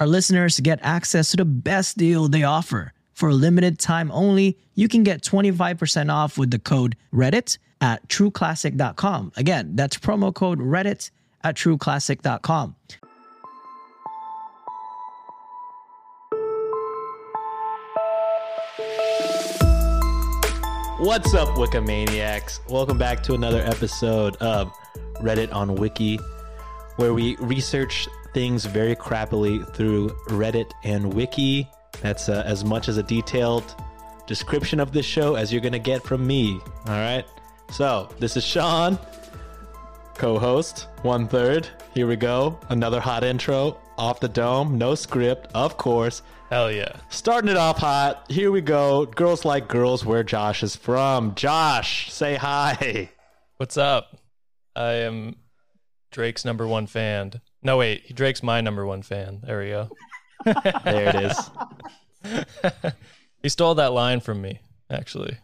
Our listeners get access to the best deal they offer. For a limited time only, you can get 25% off with the code Reddit at trueclassic.com. Again, that's promo code Reddit at trueclassic.com. What's up, Wikimaniacs? Welcome back to another episode of Reddit on Wiki, where we research things very crappily through Reddit and Wiki. That's uh, as much as a detailed description of this show as you're going to get from me. All right. So, this is Sean, co host, one third. Here we go. Another hot intro off the dome, no script, of course. Hell yeah. Starting it off hot. Here we go. Girls like girls where Josh is from. Josh, say hi. What's up? I am Drake's number one fan. No, wait. Drake's my number one fan. There we go. There it is. He stole that line from me, actually.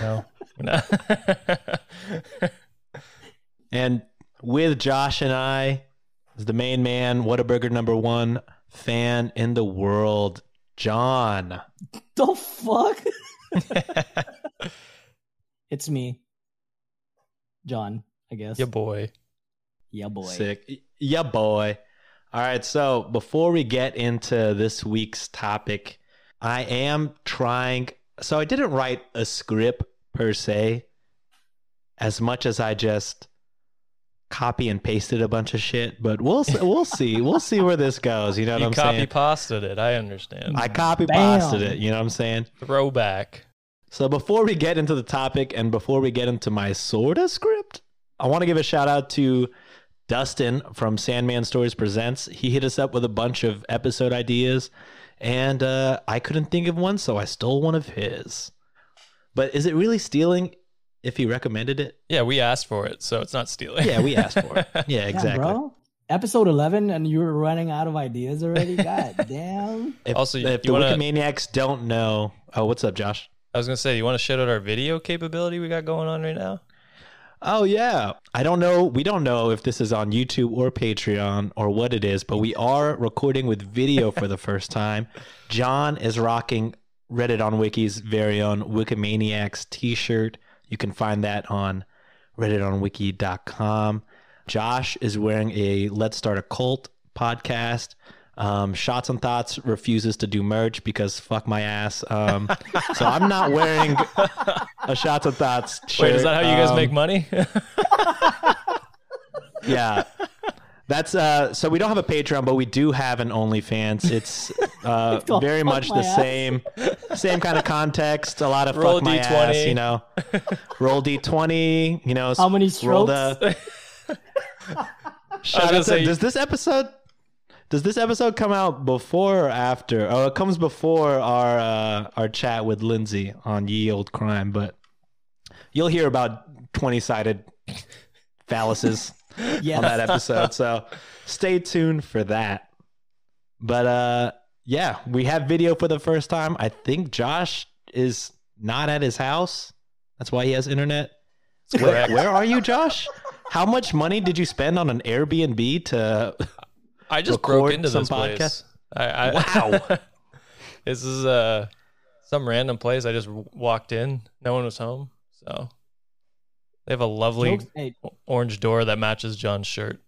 No. no. And with Josh and I is the main man, Whataburger number one fan in the world, John. The fuck? it's me, John, I guess. Your boy. Yeah, boy. Sick. Yeah, boy. All right. So before we get into this week's topic, I am trying. So I didn't write a script per se, as much as I just copy and pasted a bunch of shit. But we'll we'll see. We'll see where this goes. You know what You I'm copy saying? Copy pasted it. I understand. I copy pasted it. You know what I'm saying? Throwback. So before we get into the topic and before we get into my sorta script, I want to give a shout out to Dustin from Sandman Stories Presents. He hit us up with a bunch of episode ideas, and uh, I couldn't think of one, so I stole one of his. But is it really stealing if he recommended it? Yeah, we asked for it, so it's not stealing. Yeah, we asked for it. Yeah, Yeah, exactly. bro. Episode 11 and you're running out of ideas already? God damn. If, Also, if you the wanna- Wikimaniacs don't know, oh, what's up, Josh? I was going to say, you want to shout out our video capability we got going on right now? Oh yeah. I don't know. We don't know if this is on YouTube or Patreon or what it is, but we are recording with video for the first time. John is rocking Reddit on Wiki's very own Wikimaniacs t-shirt. You can find that on redditonwiki.com. Josh is wearing a Let's Start a Cult podcast. Um, Shots and Thoughts refuses to do merch because fuck my ass. Um, so I'm not wearing a Shots and Thoughts shirt. Wait, is that how you guys Um, make money? yeah that's uh so we don't have a patreon but we do have an onlyfans it's uh very much the Ass. same same kind of context a lot of Roll fuck my D20. ass you know roll d20 you know How many roll strokes? the shout gonna out to, say- does this episode does this episode come out before or after oh it comes before our uh our chat with lindsay on ye old crime but you'll hear about 20-sided phalluses on that episode. So stay tuned for that. But uh yeah, we have video for the first time. I think Josh is not at his house. That's why he has internet. Where, where are you, Josh? How much money did you spend on an Airbnb to I just broke into some this place. podcast? I, I, Wow. this is uh some random place. I just walked in. No one was home, so they have a lovely Jokes, hey, orange door that matches John's shirt.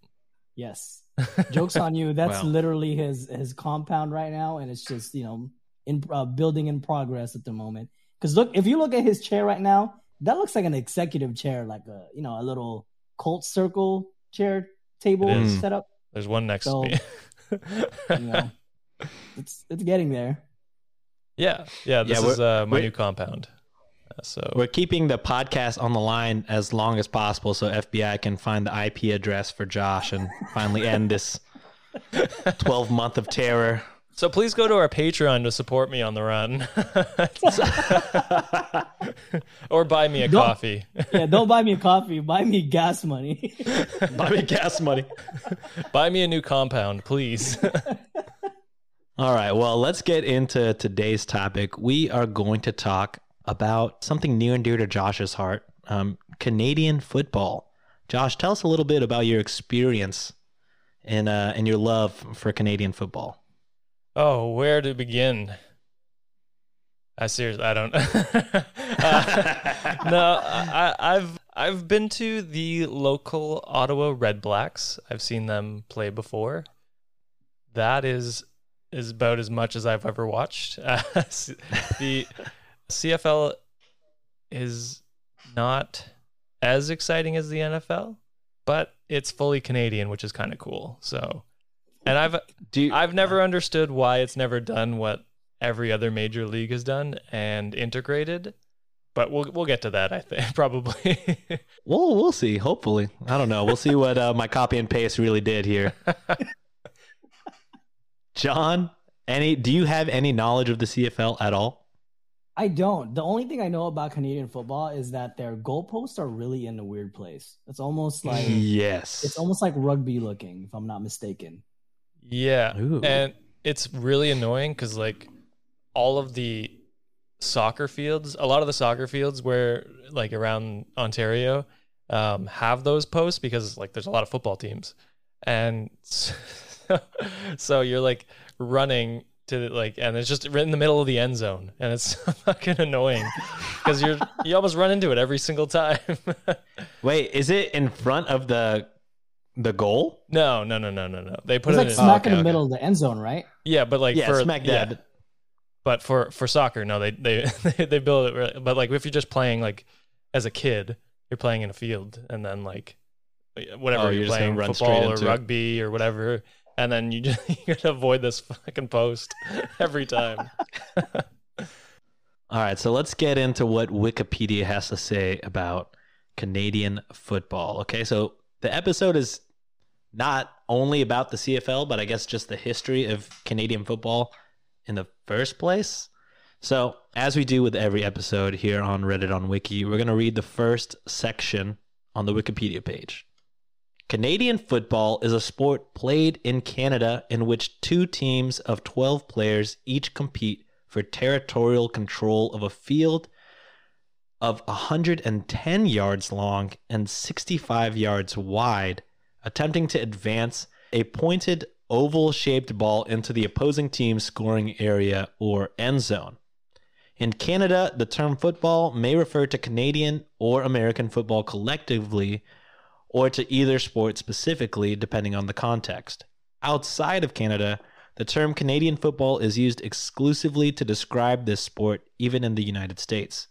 yes. Jokes on you. That's Wow. literally his his compound right now, and it's just you know in uh, building in progress at the moment. Because look, if you look at his chair right now, that looks like an executive chair, like a you know a little cult circle chair table It is. setup. There's one next So, to me. You know, it's it's getting there. yeah, yeah. This Yeah, is uh, my new compound. Uh, so We're keeping the podcast on the line as long as possible so FBI can find the IP address for Josh and finally end this 12 month of terror. So please go to our Patreon to support me on the run, or buy me a Don't- coffee. Yeah, don't buy me a coffee. Buy me gas money. Buy me gas money. buy me a new compound, please. All right, well, let's get into today's topic. We are going to talk about something near and dear to Josh's heart um, Canadian football. Josh, tell us a little bit about your experience and, uh, and your love for Canadian football. Oh, where to begin? I seriously, I don't. Uh, no, I, I've I've been to the local Ottawa Red Blacks. I've seen them play before. That is is about as much as I've ever watched. Uh, the CFL is not as exciting as the NFL, but it's fully Canadian, which is kind of cool. So, and I've Do you, I've never understood why it's never done what every other major league has done and integrated. But we'll we'll get to that. I think probably. Well, we'll see. Hopefully, I don't know. We'll see what uh, my copy and paste really did here. John, any? Do you have any knowledge of the CFL at all? I don't. The only thing I know about Canadian football is that their goalposts are really in a weird place. It's almost like yes. it's almost like rugby looking, if I'm not mistaken. Yeah, Ooh. and it's really annoying because like all of the soccer fields, a lot of the soccer fields where like around Ontario um, have those posts because like there's a lot of football teams, and so, so you're like running to like, and it's just right in the middle of the end zone, and it's fucking annoying because you're you almost run into it every single time. Wait, is it in front of the the goal? no, no, no, no, no, no. They put It's it like in, smack okay, in the okay. middle of the end zone, right? yeah, but like yeah, for smack yeah, dab. but for for soccer no they they they build it really, but like if you're just playing like as a kid you're playing in a field and then like whatever Oh, you're, you're playing run football or into it. rugby or whatever and then you just you gotta avoid this fucking post every time All right, so let's get into what Wikipedia has to say about Canadian football. Okay, so the episode is not only about the CFL, but I guess just the history of Canadian football in the first place. So, as we do with every episode here on Reddit on Wiki, we're going to read the first section on the Wikipedia page. Canadian football is a sport played in Canada in which two teams of 12 players each compete for territorial control of a field of 110 yards long and 65 yards wide, attempting to advance a pointed oval shaped ball into the opposing team's scoring area or end zone. In Canada, the term football may refer to Canadian or American football collectively or to either sport specifically, depending on the context. Outside of Canada, the term Canadian football is used exclusively to describe this sport, even in the United States.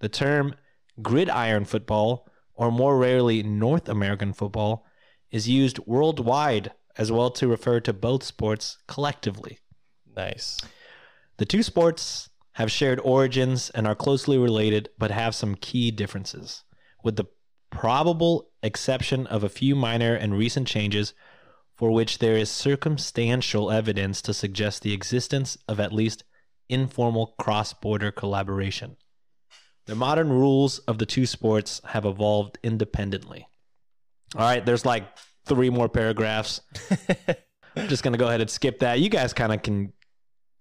The term gridiron football, or more rarely North American football, is used worldwide as well to refer to both sports collectively. nice The two sports have shared origins and are closely related, but have some key differences. With the probable exception of a few minor and recent changes for which there is circumstantial evidence to suggest the existence of at least informal cross border collaboration. The modern rules of the two sports have evolved independently. All right, there's like three more paragraphs. I'm just going to go ahead and skip that. You guys kind of can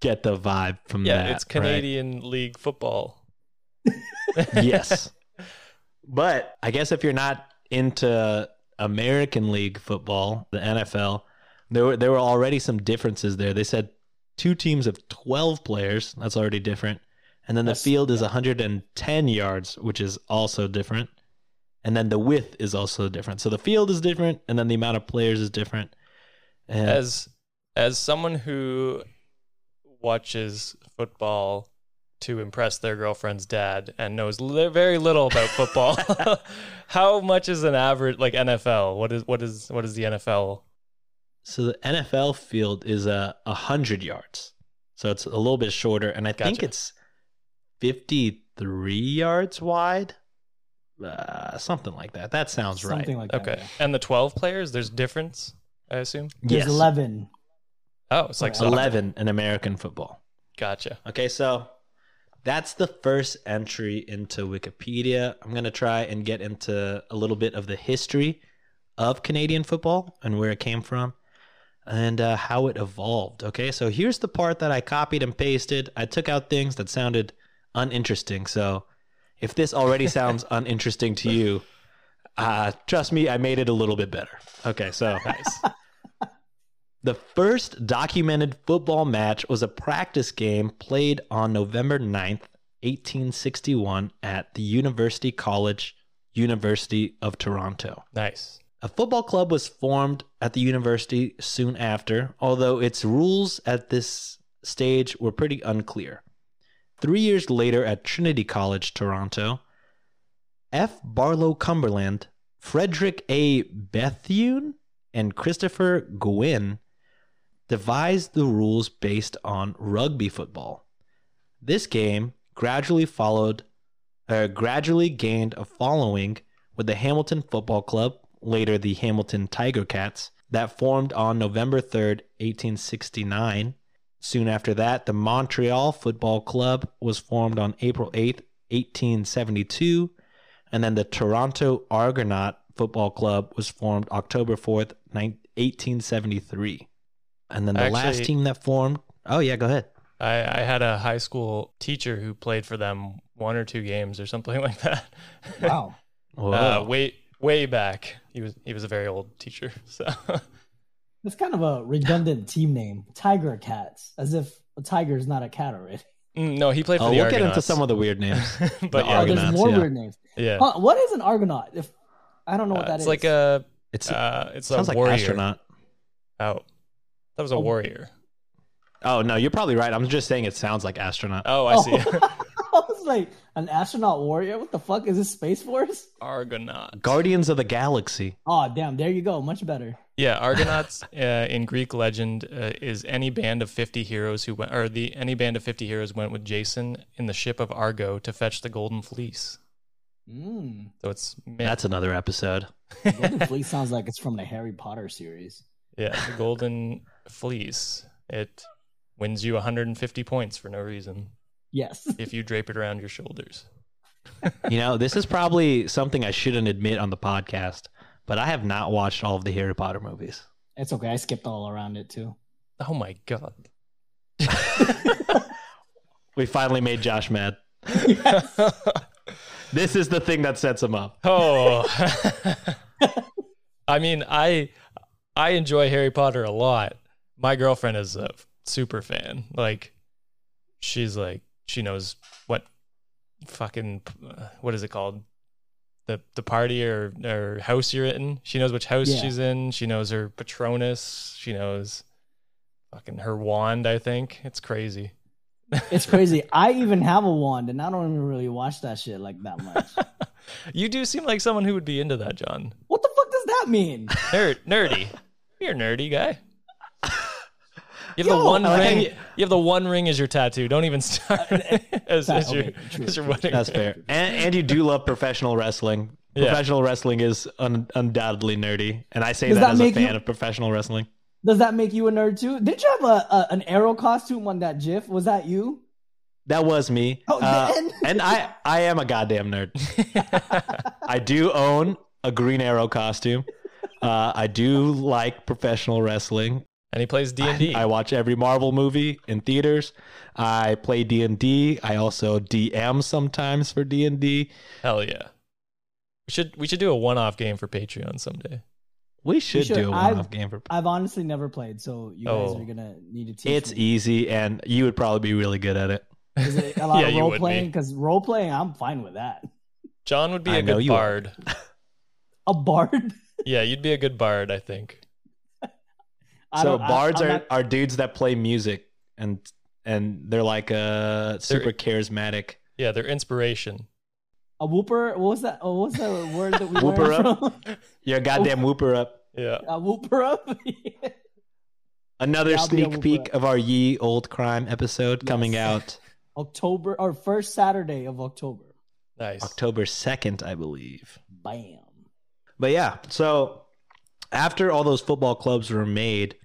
get the vibe from yeah that. it's right? canadian league football yes. But I guess if you're not into American League football, the NFL, there were there were already some differences there. They said two teams of 12 players. That's already different. And then the field is 110 yards, which is also different. And then the width is also different. So the field is different, and then the amount of players is different. And As as someone who watches football to impress their girlfriend's dad and knows li- very little about football, how much is an average like NFL? What is what is what is the NFL? so the NFL field is a uh, 100 yards. So it's a little bit shorter. And I think it's 53 yards wide. Uh, something like that. That sounds Something right. like that. Okay, yeah. and the twelve players. There's difference, I assume. There's Yes. 11. Oh, it's like Right. soccer. 11 in American football. Gotcha. Okay, so that's the first entry into Wikipedia. I'm going to try and get into a little bit of the history of Canadian football and where it came from and uh, how it evolved. Okay, so here's the part that I copied and pasted. I took out things that sounded uninteresting. So if this already sounds uninteresting to you, uh, trust me, I made it a little bit better. Okay, so Nice. the first documented football match was a practice game played on November 9th, 1861 at the University College, University of Toronto. nice. A football club was formed at the university soon after, although its rules at this stage were pretty unclear. Three years later at Trinity College, Toronto, F. Barlow Cumberland, Frederick A. Bethune, and Christopher Gwynne devised the rules based on rugby football. This game gradually followed, uh, gradually gained a following with the Hamilton Football Club, later the Hamilton Tiger Cats, that formed on November 3rd, 1869. Soon after that, the Montreal Football Club was formed on April 8th, 1872, and then the Toronto Argonaut Football Club was formed October 4th, 1873. And then the last team that formed, oh yeah, go ahead. I, I had a high school teacher who played for them one or two games or something like that. Wow. Uh, way way back. He was he was a very old teacher. So That's kind of a redundant team name. Tiger Cats. As if a tiger is not a cat already. Mm, no, he played for oh, the we'll get into some of the weird names. but the yeah, Oh, Argonauts, there's more yeah. weird names. yeah. Huh, what is an Argonaut? If I don't know what Uh, that it's is. like a It's uh, it's sounds a like warrior. astronaut. Oh, that was a Oh. warrior. Oh no, you're probably right. I'm just saying it sounds like astronaut. Oh, I see. I was like, an astronaut warrior? What the fuck? Is this Space Force? Argonaut. Guardians of the Galaxy. Oh, damn. There you go. Much better. Yeah, Argonauts uh, in Greek legend uh, is any band of fifty heroes who went, or the any band of fifty heroes went with Jason in the ship of Argo to fetch the golden fleece. Mm. So it's myth. That's another episode. Golden Fleece sounds like it's from the Harry Potter series. yeah, the golden fleece. It wins you 150 points for no reason Yes. if you drape it around your shoulders. You know, this is probably something I shouldn't admit on the podcast, but I have not watched all of the Harry Potter movies. It's okay. I skipped all around it too. Oh my god. We finally made Josh mad. This is the thing that sets him up. Oh. I mean, I I enjoy Harry Potter a lot. My girlfriend is a super fan. Like she's like she knows what fucking uh, what is it called? The the party or or house you're in. She knows which house Yeah. she's in. She knows her Patronus. She knows fucking her wand, I think. It's crazy. It's crazy. I even have a wand, and I don't even really watch that shit like that much. You do seem like someone who would be into that, John. what the fuck does that mean? Nerd, nerdy. You're a nerdy guy. You have Yo, the one like ring. you- You have the one ring as your tattoo. Don't even start as, as your, true, as your wedding. That's ring. fair. And, and you do love professional wrestling. Yeah. Professional wrestling is un- undoubtedly nerdy, and I say that, that as a fan you- of professional wrestling. Does that make you a nerd too? Did you have a, a an arrow costume on that GIF? Was that you? That was me. Oh, Uh, and I, I am a goddamn nerd. I do own a Green Arrow costume. Uh, I do like professional wrestling. And he plays D and D. I watch every Marvel movie in theaters. I play D and D. I also DM sometimes for D and D. Hell yeah. We should we should do a one off game for Patreon someday. We should, should. do a I've- one-off game for. I've honestly never played, so you guys Oh. are gonna need to teach It's me. easy, and you would probably be really good at it. Is it a lot Yeah, of role playing? Because role playing, I'm fine with that. John would be I a good bard. A bard. Yeah, you'd be a good bard, I think. I so bards I'm are, not- are dudes that play music, and and they're like uh super charismatic. Yeah, they're inspiration. a whooper. What was that? Oh, what was that word that we Whooper learned up? from? You're a goddamn whooper up. Yeah. a whooper up. Another Yeah, I'll be a sneak peek up. of our Ye Old Crime episode coming out October or first Saturday of October. Nice. October second, I believe. Bam. But yeah, so after all those football clubs were made,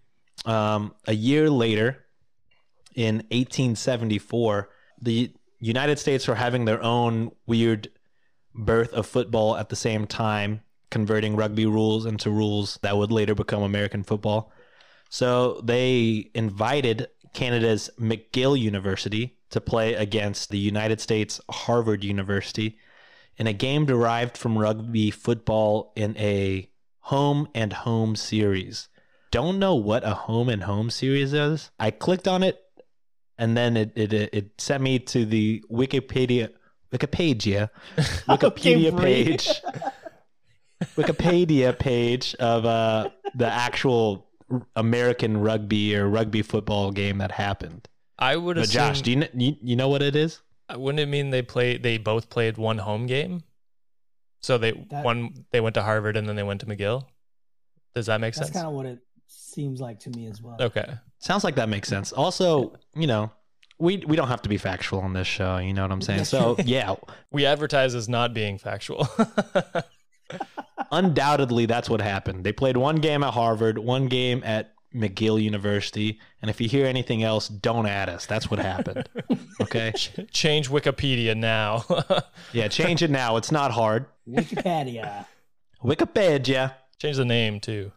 um, a year later, in 1874, the United States were having their own weird birth of football at the same time, converting rugby rules into rules that would later become American football. So they invited Canada's McGill University to play against the United States Harvard University in a game derived from rugby football in a home and home series. Don't know what a home and home series is. I clicked on it and then it it, it sent me to the Wikipedia Wikipedia Wikipedia Okay, page Wikipedia page of uh the actual American rugby or rugby football game that happened. I would But assume. Josh, do you, kn- you you know what it is? wouldn't it mean they play? They both played one home game. So they That- one they went to Harvard and then they went to McGill. Does that make That's sense? kind of what it seems like to me as well. okay. Sounds like that makes sense. Also, you know, we we don't have to be factual on this show. You know what I'm saying? So yeah, We advertise as not being factual. undoubtedly that's what happened. They played one game at Harvard, one game at McGill University, and if you hear anything else, don't add us. That's what happened. Okay? Change Wikipedia now. Yeah, change it now. It's not hard. Wikipedia. Wikipedia. Change the name too.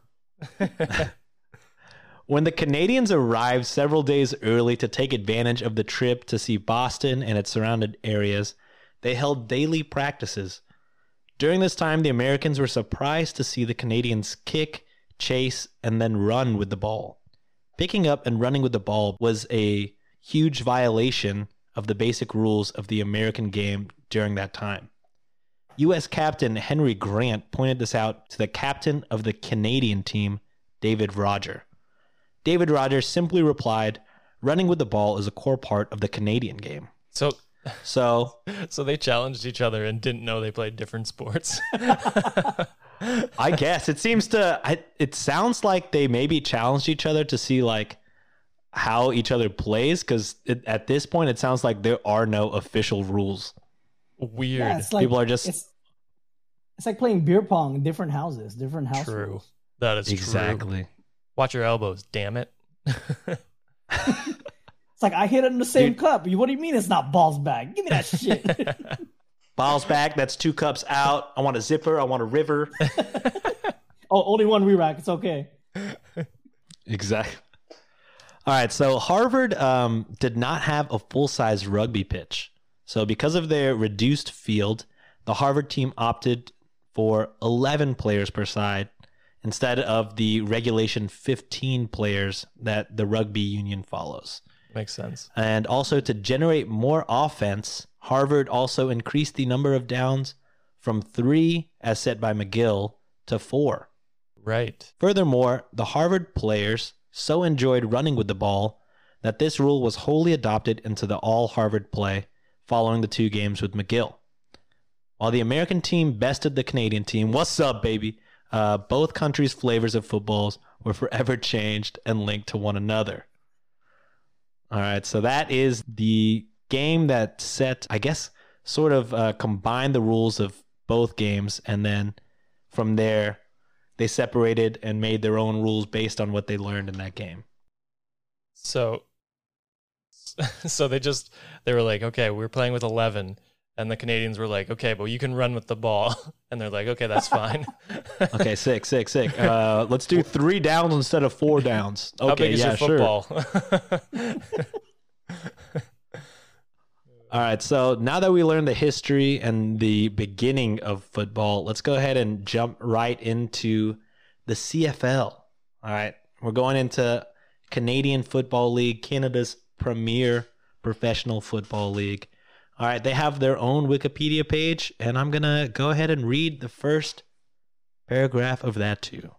When the Canadians arrived several days early to take advantage of the trip to see Boston and its surrounding areas, they held daily practices. During this time, the Americans were surprised to see the Canadians kick, chase, and then run with the ball. Picking up and running with the ball was a huge violation of the basic rules of the American game during that time. U.S. Captain Henry Grant pointed this out to the captain of the Canadian team, David Roger. David Rogers simply replied, Running with the ball is a core part of the Canadian game. So So so they challenged each other and didn't know they played different sports. I guess it seems to, I, it sounds like they maybe challenged each other to see like how each other plays because at this point it sounds like there are no official rules. Weird. Yeah, like People are just- it's, it's like playing beer pong in different houses, different houses. True. rules. That is true. Exactly. Watch your elbows, damn it. It's like I hit it in the same cup. What do you mean it's not balls back? Give me that shit. Balls back. That's two cups out. I want a zipper. I want a river. oh, only one re-rack. It's okay. Exactly. All right. So Harvard um, did not have a full size rugby pitch. So because of their reduced field, the Harvard team opted for 11 players per side instead of the regulation 15 players that the rugby union follows. Makes sense. And also to generate more offense, Harvard also increased the number of downs from three, as set by McGill, to four. Right. Furthermore, the Harvard players so enjoyed running with the ball that this rule was wholly adopted into the all Harvard play following the two games with McGill. While the American team bested the Canadian team, what's up, baby? Uh, both countries' flavors of footballs were forever changed and linked to one another. All right, so that is the game that set, I guess, sort of uh, combined the rules of both games, and then from there, they separated and made their own rules based on what they learned in that game. So so they just they were like, okay, we're playing with eleven, and the Canadians were like, okay, but you can run with the ball, and they're like, okay, that's fine. Okay, sick, sick, sick. Uh, let's do three downs instead of four downs. Okay, How big is yeah, your sure. All right, so now that we learned the history and the beginning of football, let's go ahead and jump right into the CFL. All right. We're going into Canadian Football League, Canada's premier professional football league. All right. They have their own Wikipedia page, and I'm going to go ahead and read the first paragraph of that too.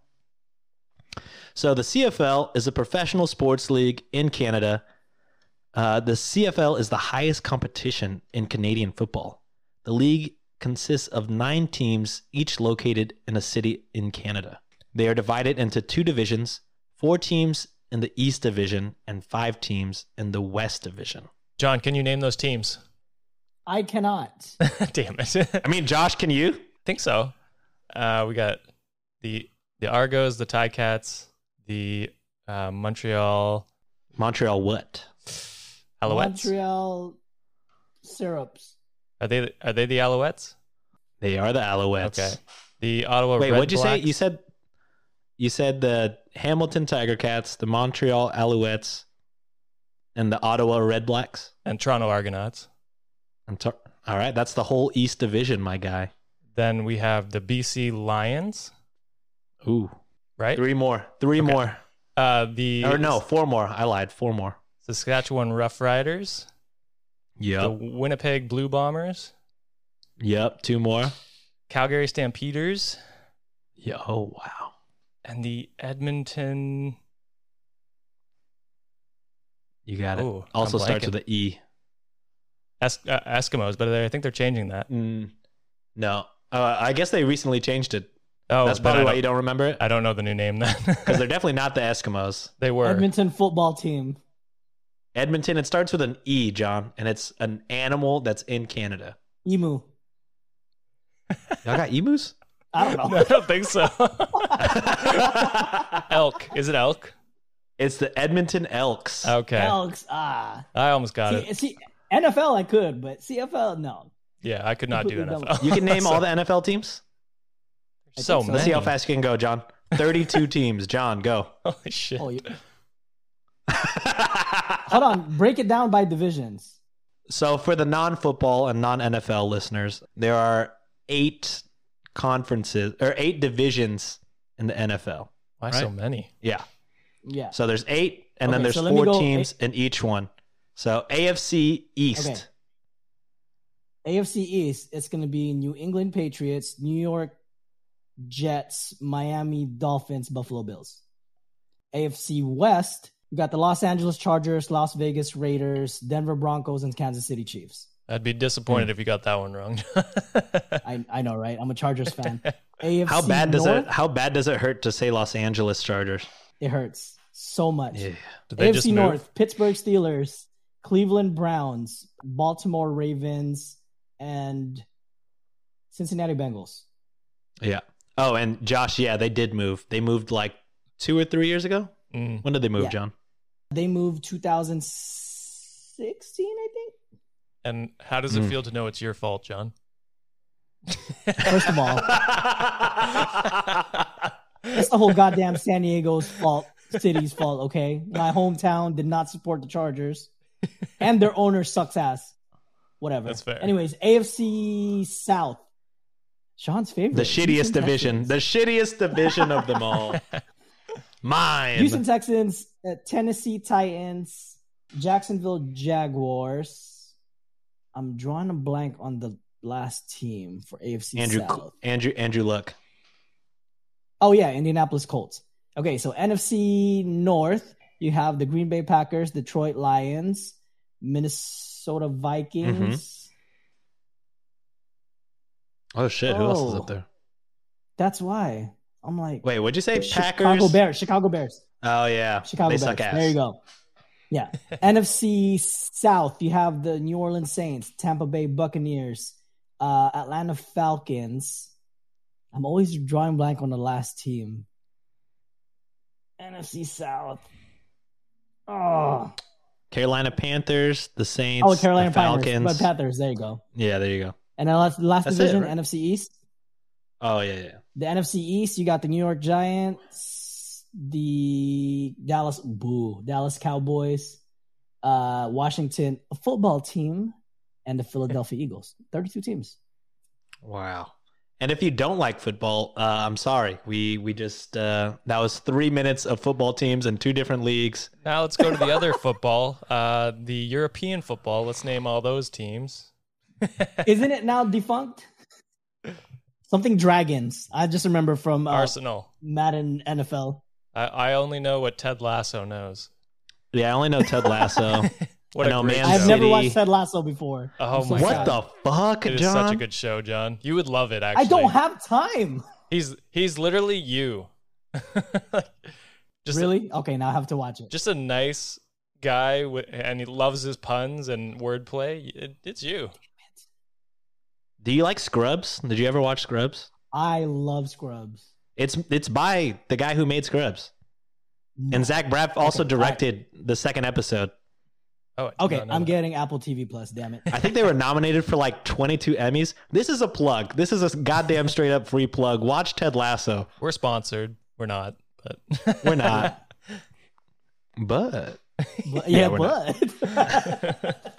So, the CFL is a professional sports league in Canada. Uh, the CFL is the highest competition in Canadian football. The league consists of nine teams, each located in a city in Canada. They are divided into two divisions four teams in the East Division and five teams in the West Division. John, can you name those teams? I cannot. Damn it. I mean, Josh, can you? think so. Uh, we got the the Argos, the Ti-Cats, the uh, Montreal Montreal, what? Alouettes. Montreal syrups. Are they are they the Alouettes? They are the Alouettes. Okay. The Ottawa Wait, Red what'd you say? You said you said the Hamilton Tiger Cats, the Montreal Alouettes, and the Ottawa Red Blacks. and Toronto Argonauts. All right, that's the whole East Division, my guy. Then we have the BC Lions, Ooh, right? three more, three Okay. more, Uh, the or no, four more. I lied, four more. Saskatchewan Roughriders, the Yep, The Winnipeg Blue Bombers, yep, two more. Calgary Stampeders, Yeah. Oh wow. and the Edmonton. You got it. Ooh, also starts with an E. Es- uh, Eskimos, but I think they're changing that. Mm, no, uh, I guess they recently changed it. Oh, That's probably why you don't remember it I don't know the new name then. because they're definitely not the Eskimos. they were. Edmonton football team. Edmonton. It starts with an E, John, and it's an animal that's in Canada. Emu. Y'all got emus? I don't know. I don't think so. elk. Is it elk? It's the Edmonton Elks. Okay. Elks. Ah. I almost got See, it. see, NFL I could, but CFL no. Yeah, I could not do Completely NFL. You can name So- all the NFL teams. I so think so. Let's see how fast you can go, John. Thirty-two teams. John, go. Holy shit. Oh, you, hold on. Break it down by divisions. so for the non-football and non-NFL listeners, there are eight conferences or eight divisions in the NFL. Why so many? Yeah. Yeah. So there's eight, and then there's so four go teams in each one. So AFC East. Okay. AFC East, it's going to be New England Patriots, New York Jets, Miami Dolphins, Buffalo Bills. AFC West, you got the Los Angeles Chargers, Las Vegas Raiders, Denver Broncos, and Kansas City Chiefs. I'd be disappointed hmm. if you got that one wrong. I, I know, right? I'm a Chargers fan. AFC How bad does North, it? How bad does it hurt to say Los Angeles Chargers? It hurts so much. Yeah. Did they just AFC? North, Pittsburgh Steelers, Cleveland Browns, Baltimore Ravens, and Cincinnati Bengals. Yeah. Oh, and Josh, yeah, they did move. They moved like two or three years ago. Mm. When did they move, Yeah. John? They moved 2016, I think. And how does it Mm. feel to know it's your fault, John? First of all, it's the whole goddamn San Diego's fault, city's fault. Okay, my hometown did not support the Chargers, and their owner sucks ass. Whatever. That's fair. Anyways, AFC South. Sean's favorite. the shittiest Houston division. Texans. The shittiest division of them all. Mine. Houston Texans, uh, Tennessee Titans, Jacksonville Jaguars. I'm drawing a blank on the last team for AFC Andrew South. Andrew Andrew Luck. Oh yeah, Indianapolis Colts. Okay, so NFC North, you have the Green Bay Packers, Detroit Lions, Minnesota Vikings. Oh shit, who else is Oh. up there? That's why I'm like Wait, what'd you say? Chicago Packers. Bears. Chicago Bears. Oh yeah, Chicago they Bears. suck ass. There you go. Yeah. NFC South, you have the New Orleans Saints, Tampa Bay Buccaneers, uh, Atlanta Falcons. I'm always drawing blank on the last team. NFC South. Oh, Carolina Panthers, the Saints, oh Carolina the Panthers, Falcons. but Panthers. There you go. yeah, there you go. And then last, last That's it, division, right? NFC East. Oh yeah, yeah. The NFC East, you got the New York Giants, the Dallas Boo, Dallas Cowboys, uh, Washington football team, and the Philadelphia Eagles. Thirty-two teams. Wow. And if you don't like football, uh, I'm sorry. We we just uh, that was three minutes of football teams in two different leagues. Now let's go to the other football, uh, the European football. Let's name all those teams. Isn't it now defunct? Something Dragons. I just remember from uh, Arsenal. Madden NFL. I, I only know what Ted Lasso knows. Yeah, I only know Ted Lasso. What I a know great I've never watched Ted Lasso before. Oh I'm so my what the fuck, It is John? such a good show, John. You would love it. Actually, I don't have time. He's he's literally you. just really? Okay, now I have to watch it. just a nice guy, wi- and he loves his puns and wordplay. It, it's you. Do you like Scrubs? Did you ever watch Scrubs? I love Scrubs. It's it's by the guy who made Scrubs, No. and Zach Braff also Okay, directed the second episode. Oh, Okay, not know I'm that. getting Apple TV Plus. Damn it. I think they were nominated for like 22 Emmys. This is a plug. This is a goddamn straight up free plug. Watch Ted Lasso. We're sponsored. We're not, but We're not. But But, Yeah, yeah, but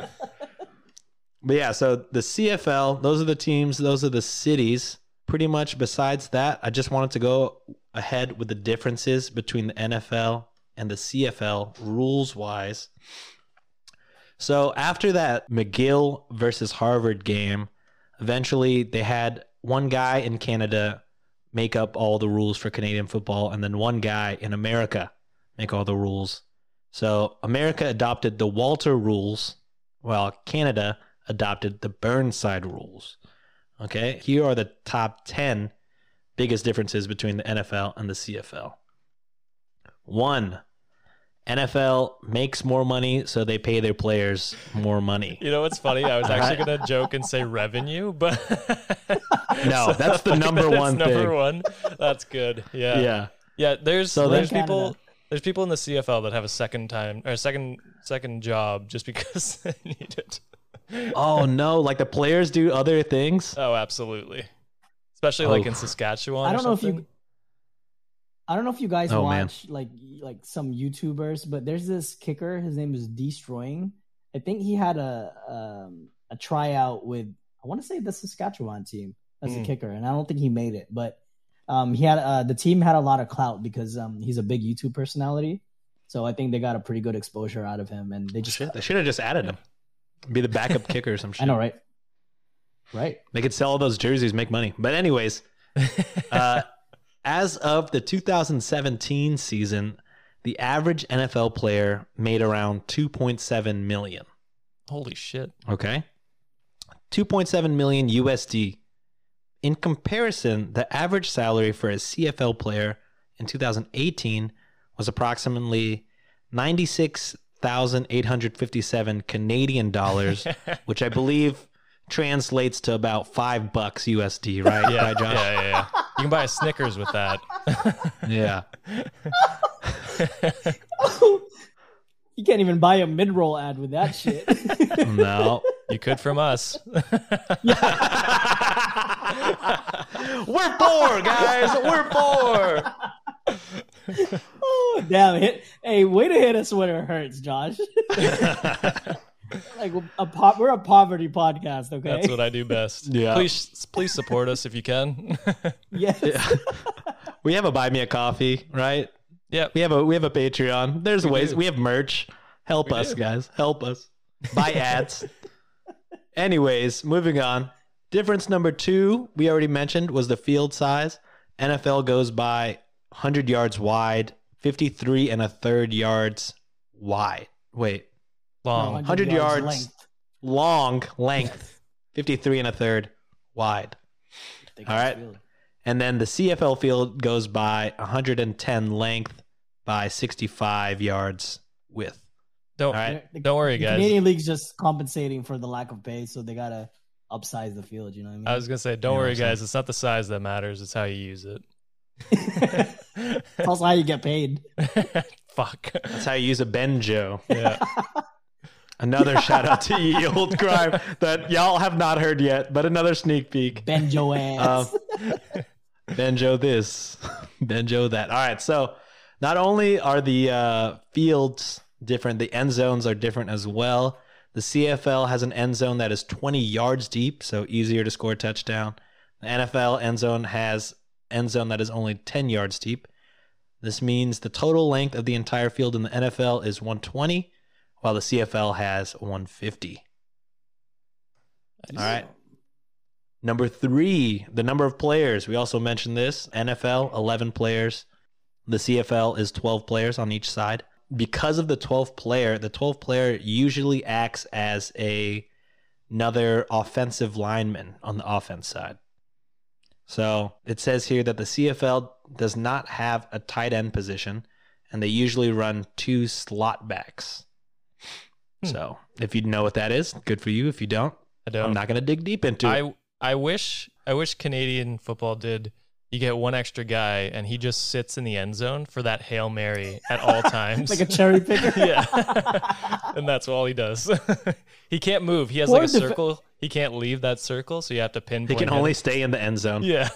But yeah, so the CFL, those are the teams, those are the cities. Pretty much besides that, I just wanted to go ahead with the differences between the NFL and the CFL rules wise. So after that McGill versus Harvard game, eventually they had one guy in Canada make up all the rules for Canadian football and then one guy in America make all the rules. So America adopted the Walter rules while Canada adopted the Burnside rules. Okay, here are the top 10 biggest differences between the NFL and the CFL. One, NFL makes more money, so they pay their players more money. you know what's funny? I was actually gonna joke and say revenue, but No, that's the number that's one number one. That's good. Yeah, Yeah. yeah. There's So there's there's- people Canada. there's people in the CFL that have a second time or a second second job just because they need it. Oh no, like the players do other things. Oh, absolutely. Especially like Oh. in Saskatchewan. I don't know if you I don't know if you guys Oh, man. watch like like some YouTubers, but there's this kicker. His name is Destroying. I think he had a um, a tryout with I want to say the Saskatchewan team as a Mm. kicker, and I don't think he made it. But um, he had uh, the team had a lot of clout because um, he's a big YouTube personality. So I think they got a pretty good exposure out of him, and they just Shit, they should have just added him. Be the backup kicker or some shit. I know, right? Right. They could sell all those jerseys, make money. But anyways, uh, as of the 2017 season, the average NFL player made around 2.7 million. Holy shit. Okay, 2.7 million USD. In comparison, the average salary for a CFL player in 2018 was approximately 96,857 Canadian dollars, which I believe translates to about five bucks USD, right? Yeah, Right, yeah, yeah, yeah. You can buy a Snickers with that. Yeah. you can't even buy a mid roll ad with that shit. No. You could from us. We're poor, guys. We're poor. oh damn it! Hey, way to hit us when it hurts, Josh. Like a po- we're a poverty podcast, okay? That's what I do best. Yeah. Please, please support us if you can. yes. we have a buy me a coffee, right? Yeah, We have a we have a Patreon. There's We ways. do. We have merch. Help We us, do. guys. Help us. Buy ads. Anyways, moving on. Difference number two, we already mentioned, was the field size. NFL goes by 100 yards wide, 53 and a third yards wide. Wait, Long. 100 yards. length. long length, 53 and a third wide. Think All it's right. field. And then the CFL field goes by 110 length by 65 yards width. Don't All right. The- don't worry, the guys. Canadian league's just compensating for the lack of pay, so they gotta upsize the field. You know what I mean? I was gonna say, don't You know worry, guys. It's not the size that matters; it's how you use it. That's how you get paid. Fuck. That's how you use a Benjo. Yeah. Another shout out to Ye Old Crime that y'all have not heard yet, but another sneak peek. Benjo ass. Um, Benjo this, Benjo that. All right. So not only are the uh, fields different, the end zones are different as well. The CFL has an end zone that is 20 yards deep, so easier to score a touchdown. The NFL end zone has end zone that is only 10 yards deep. This means the total length of the entire field in the NFL is 120, while the CFL has 150. All right. Number three, the number of players. We also mentioned this. NFL, 11 players. The CFL is 12 players on each side. Because of the 12th player, the 12th player usually acts as a another offensive lineman on the offense side. So it says here that the CFL does not have a tight end position, and they usually run two slot backs. Hmm. So if you know what that is, good for you. If you don't, I don't. I'm not going to dig deep into it. I I wish I wish Canadian football did. You get one extra guy, and he just sits in the end zone for that hail mary at all times. like a cherry picker. yeah, and that's all he does. he can't move. He has like a def- circle. He can't leave that circle, so you have to pin. He pinpoint. can him. only stay in the end zone. Yeah,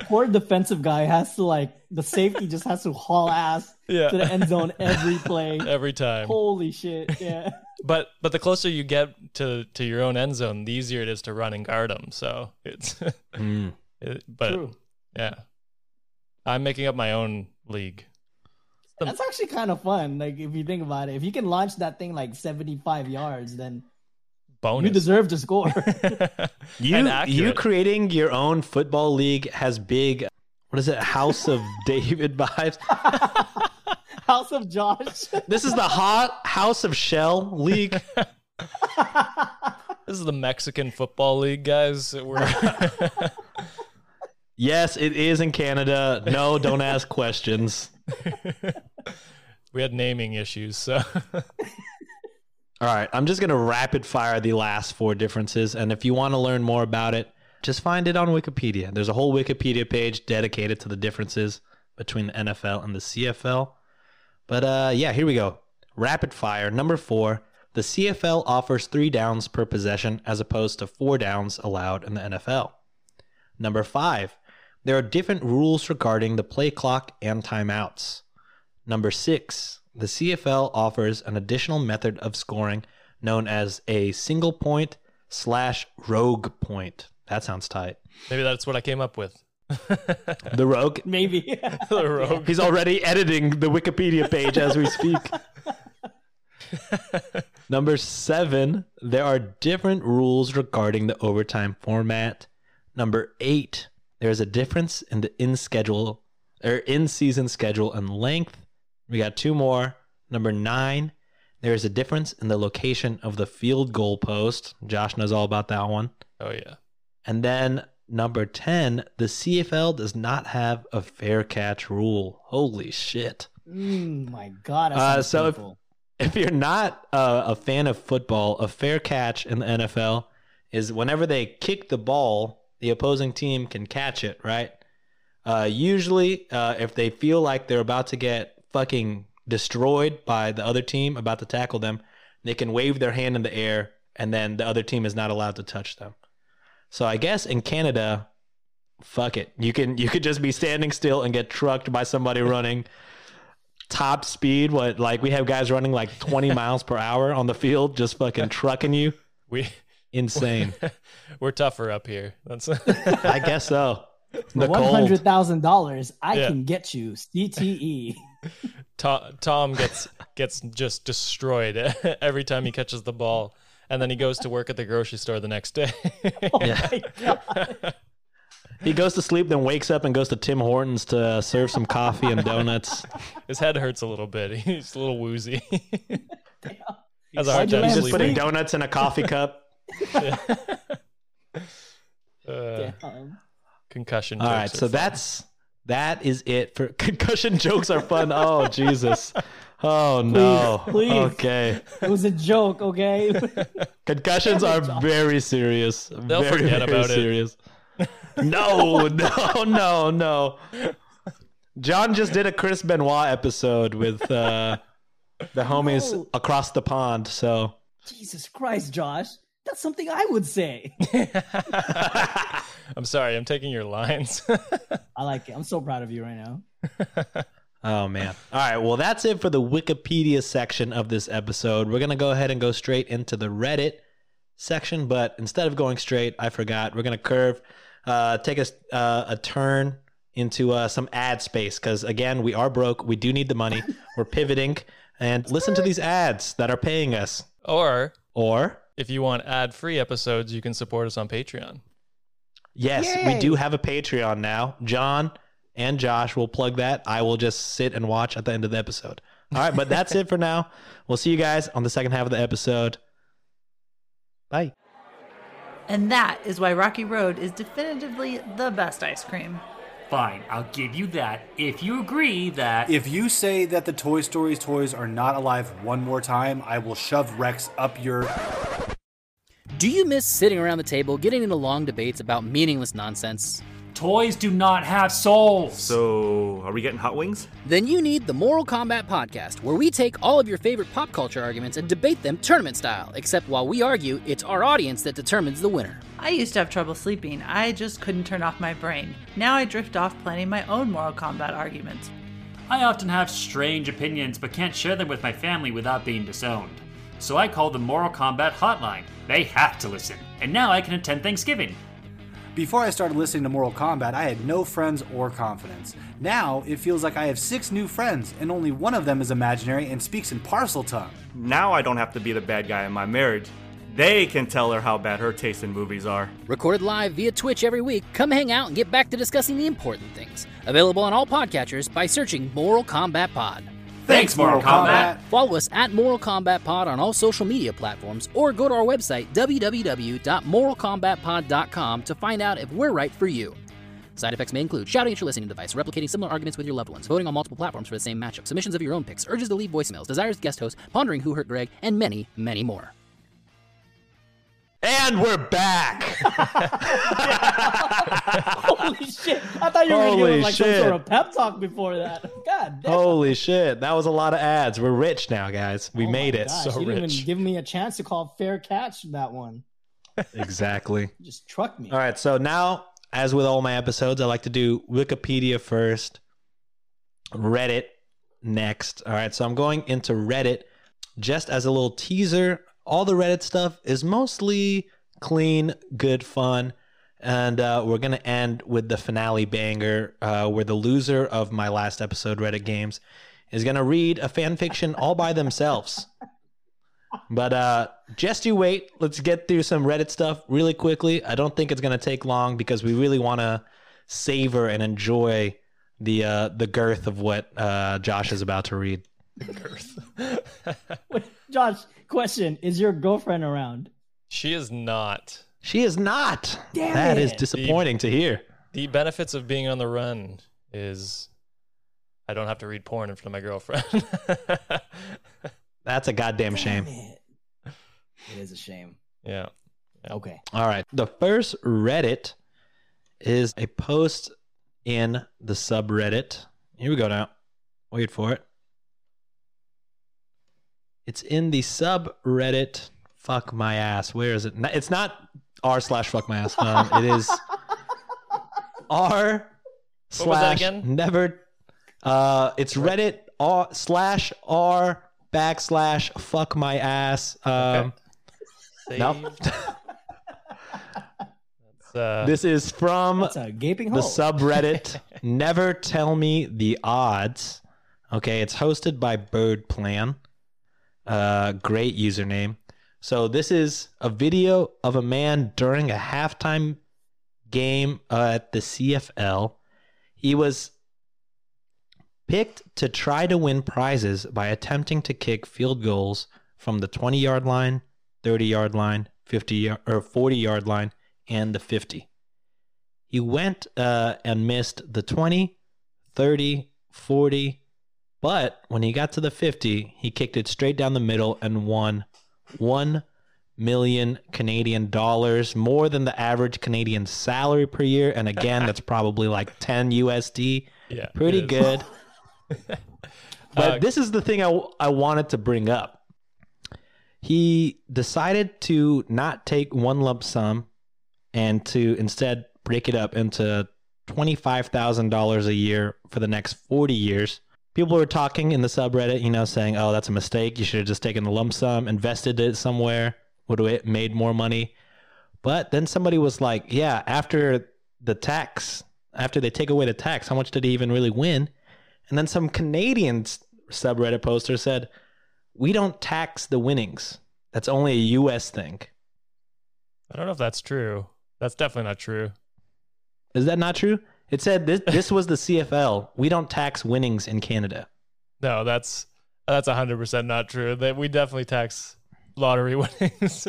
Poor defensive guy has to like the safety just has to haul ass Yeah. to the end zone every play. every time. Holy shit! Yeah. But but the closer you get to to your own end zone, the easier it is to run and guard them So it's. Mm. it- but True. yeah, I'm making up my own league. That's actually kind of fun. Like if you think about it, if you can launch that thing like seventy-five yards, then Bonus. you deserve to score. You And you creating your own football league has big what is it House of David vibes. House of Josh. This is the hot House of Shell league. This is the Mexican football league, guys. We're Yes, it is in Canada. No, don't ask questions. we had naming issues, so All right, I'm just going to rapid fire the last four differences and if you want to learn more about it, just find it on Wikipedia. There's a whole Wikipedia page dedicated to the differences between the NFL and the CFL. But uh yeah, here we go. Rapid fire number 4. The CFL offers 3 downs per possession as opposed to 4 downs allowed in the NFL. Number 5. There are different rules regarding the play clock and timeouts. Number 6. The CFL offers an additional method of scoring known as a single point slash rogue point. That sounds tight. maybe that's what I came up with. The rogue. Maybe. the rogue. He's already editing the Wikipedia page as we speak. Number seven, there are different rules regarding the overtime format. Number eight, there is a difference in the in schedule or in season schedule and length. We got two more. Number nine, there is a difference in the location of the field goal post. Josh knows all about that one. Oh yeah. And then number 10, the CFL does not have a fair catch rule. Holy shit. mm, my God. Uh, so if- painful. If you're not uh, a fan of football, a fair catch in the NFL is whenever they kick the ball, the opposing team can catch it, right? Uh, usually, uh, if they feel like they're about to get fucking destroyed by the other team about to tackle them, they can wave their hand in the air and then the other team is not allowed to touch them. So I guess in Canada, fuck it. You can you could just be standing still and get trucked by somebody running top speed. What like we have guys running like 20 miles per hour on the field, just fucking trucking you. We Insane. we're tougher up here. That's I guess so. The hundred thousand dollars, I Yeah. can get you CTE. Tom, Tom gets gets just destroyed every time he catches the ball, and then he goes to work at the grocery store the next day. Oh Yeah. my God. He goes to sleep, then wakes up and goes to Tim Hortons to serve some coffee and donuts. His head hurts a little bit. He's a little woozy. Has a hard time He's just putting donuts in a coffee cup. Uh, Damn. concussion. All right, jokes right, so fun. that's that is it for concussion jokes are fun. Oh Jesus. Oh no. please. Okay. It was a joke, okay? Concussions are very serious. They'll very, forget very about it. serious. No, no, no, no. John just did a Chris Benoit episode with uh, the homies No. across the pond. So Jesus Christ, Josh. That's something I would say. I'm sorry. I'm taking your lines. I like it. I'm so proud of you right now. Oh man. All right, well that's it for the Wikipedia section of this episode. We're going to go ahead and go straight into the Reddit section, but instead of going straight, I forgot. We're going to curve. uh, take us uh, a turn into uh, some ad space because again, we are broke. We do need the money. We're pivoting and listen to these ads that are paying us. Or Or if you want ad free episodes, you can support us on Patreon. yes, we do have a Patreon now. John and Josh will plug that. I will just sit and watch at the end of the episode. All right, but that's it for now. We'll see you guys on the second half of the episode. Bye. And that is why Rocky Road is definitively the best ice cream. Fine, I'll give you that if you agree that. If you say that the Toy Stories toys are not alive one more time, I will shove Rex up your. Do you miss sitting around the table getting into long debates about meaningless nonsense? Toys do not have souls! So, are we getting hot wings? Then you need the Moral Combat Podcast, where we take all of your favorite pop culture arguments and debate them tournament style, except while we argue, it's our audience that determines the winner. I used to have trouble sleeping. I just couldn't turn off my brain. Now I drift off planning my own moral combat arguments. I often have strange opinions but can't share them with my family without being disowned. So I call the Moral Combat Hotline. They have to listen. And now I can attend Thanksgiving. Before I started listening to Moral Combat, I had no friends or confidence. Now, it feels like I have six new friends, and only one of them is imaginary and speaks in Parseltongue. Now I don't have to be the bad guy in my marriage. They can tell her how bad her taste in movies are. Recorded live via Twitch every week, come hang out and get back to discussing the important things. Available on all podcatchers by searching Moral Combat Pod. Thanks, Moral Combat! Follow us at Moral Combat Pod on all social media platforms or go to our website www.moralcombatpod.com to find out if we're right for you. Side effects may include shouting at your listening device, replicating similar arguments with your loved ones, voting on multiple platforms for the same matchup, submissions of your own picks, urges to leave voicemails, desires to guest host, pondering who hurt Greg, and many, many more. And we're back. Holy shit! I thought you were gonna give Holy like shit. some sort of pep talk before that. God damn. Holy shit. That was a lot of ads. We're rich now, guys. We Oh made it. gosh, So you didn't rich. even give me a chance to call fair catch that one. Exactly. You just truck me. All right. So now, as with all my episodes, I like to do Wikipedia first, Reddit next. All right. So I'm going into Reddit just as a little teaser. All the Reddit stuff is mostly clean, good fun. And uh, we're going to end with the finale banger, uh, where the loser of my last episode, Reddit Games, is going to read a fan fiction all by themselves. But uh, just you wait. Let's get through some Reddit stuff really quickly. I don't think it's going to take long because we really want to savor and enjoy the uh, the girth of what uh, Josh is about to read. Wait, Josh, question: Is your girlfriend around? She is not. She is not. Damn That is it. disappointing to hear. The benefits of being on the run is I don't have to read porn in front of my girlfriend. That's a goddamn shame. It. It is a shame. yeah. Okay. All right. The first Reddit is a post in the subreddit. Here we go now. Wait for it. It's in the subreddit. Fuck my ass. Where is it? It's not r slash fuck my ass. Um, it is r What was that slash again? never. Uh, it's Reddit r slash r backslash fuck my ass. Um, nope. Saved. Uh, this is from That's a gaping the hole. subreddit never tell me the odds okay it's hosted by bird plan uh great username. So this is a video of a man during a halftime game uh, at the cfl he was picked to try to win prizes by attempting to kick field goals from the 20 yard line 30 yard line 50 yard, or 40 yard line and the 50 he went uh, and missed the 20, 30, 40, but when he got to the 50, he kicked it straight down the middle and won 1 million Canadian dollars, more than the average Canadian salary per year. And again, that's probably like 10 USD. yeah. Pretty good. But Uh, this is the thing I, I wanted to bring up. He decided to not take one lump sum and to instead break it up into $25,000 a year for the next 40 years. People were talking in the subreddit, you know, saying, oh, that's a mistake. You should have just taken the lump sum, invested it somewhere, would have made more money. But then somebody was like, yeah, after the tax after they take away the tax. How much did he even really win? And then some Canadian subreddit poster said, "We don't tax the winnings. That's only a U.S. thing." I don't know if that's true. That's definitely not true. Is that not true? It said this. This was the CFL. We don't tax winnings in Canada. No, that's that's hundred percent not true. That we definitely tax lottery winnings.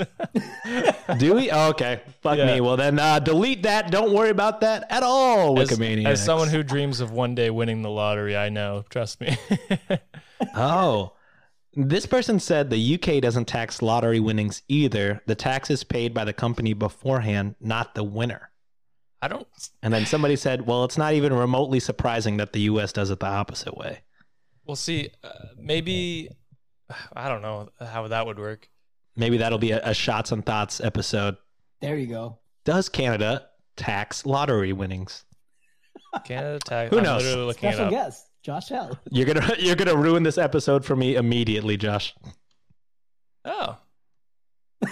Do we? Oh, okay. Fuck Yeah. me. Well, then uh, delete that. Don't worry about that at all, as, as someone who dreams of one day winning the lottery, I know. Trust me. Oh. This person said the UK doesn't tax lottery winnings either. The tax is paid by the company beforehand, not the winner. I don't. And then somebody said, well, it's not even remotely surprising that the US does it the opposite way. We'll see. Uh, maybe I don't know how that would work. Maybe that'll be a, a Shots and Thoughts episode. There you go. Does Canada tax lottery winnings? Canada tax. Who I'm knows? literally looking it Special up. guest, Josh Hell. You're gonna you're gonna ruin this episode for me immediately, Josh. Oh,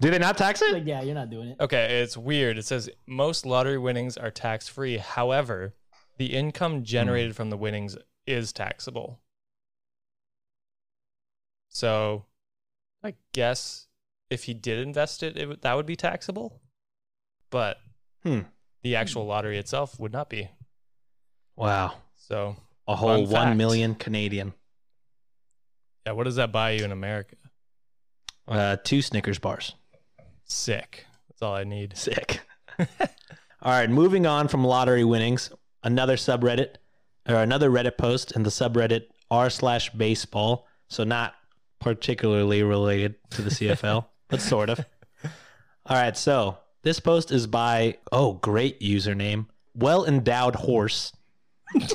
Do they not tax it? Like, yeah, you're not doing it. okay. It's weird. It says most lottery winnings are tax free. However, the income generated from the winnings is taxable. So, I guess if he did invest it, it would, that would be taxable. But Hmm. the actual lottery itself would not be. Wow. So, A whole Fun one fact. million Canadian. yeah, what does that buy you in America? Uh, two Snickers bars. Sick. That's all I need. Sick. All right, moving on from lottery winnings, another subreddit or another Reddit post in the subreddit r slash baseball. So not particularly related to the CFL, but sort of. All right, so this post is by oh great username, well endowed horse. Is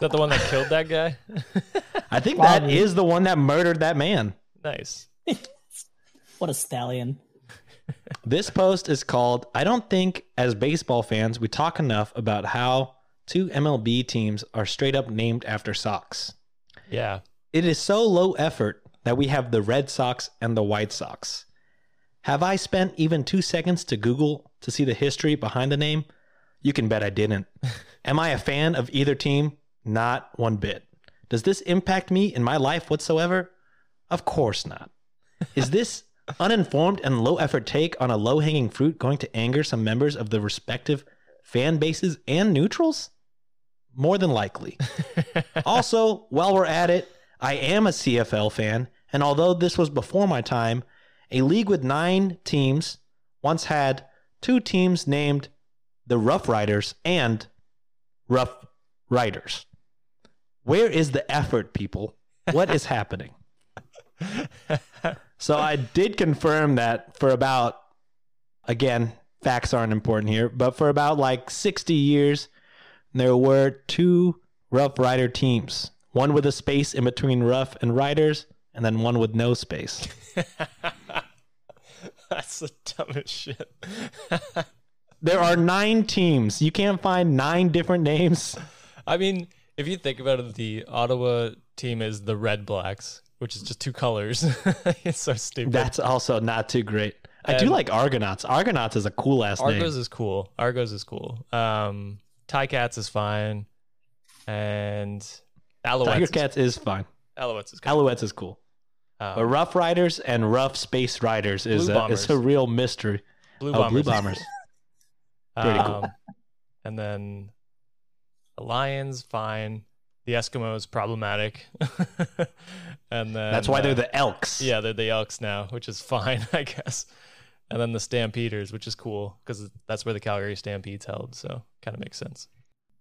that the one that killed that guy? I think that Probably. is the one that murdered that man. nice. What a stallion. This post is called I don't think as baseball fans we talk enough about how two MLB teams are straight up named after socks. Yeah. It is so low effort that we have the Red Sox and the White Sox. Have I spent even two seconds to Google to see the history behind the name? You can bet I didn't. Am I a fan of either team? Not one bit. Does this impact me in my life whatsoever? Of course not. Is this uninformed and low effort take on a low hanging fruit going to anger some members of the respective fan bases and neutrals? More than likely. also, while we're at it, I am a CFL fan, and although this was before my time, a league with nine teams once had two teams named the Rough Riders and Rough Riders. Where is the effort, people? What is happening? so I did confirm that for about, again, facts aren't important here, but for about like 60 years, there were two Rough Rider teams. One with a space in between Rough and Riders, and then one with no space. That's the dumbest shit. There are nine teams. You can't find nine different names. I mean, if you think about it, the Ottawa team is the Redblacks, which is just two colors. it's so stupid. That's also not too great. I do like Argonauts. Argonauts is a cool ass name. Argos is cool. Argos is cool. Um, Cats is fine, and Alouettes. Tiger is- Cats is fine. Alouettes is cool. Alouettes is cool. Um, But Rough Riders and Rough Space Riders is a, is a real mystery. Blue oh, Blue Bombers. Bombers. Pretty cool. Um, and then the Lions, fine. The Eskimos, problematic. and then That's why uh, they're the Elks. Yeah, they're the Elks now, which is fine, I guess. And then the Stampeders, which is cool because that's where the Calgary Stampedes held. So kind of makes sense.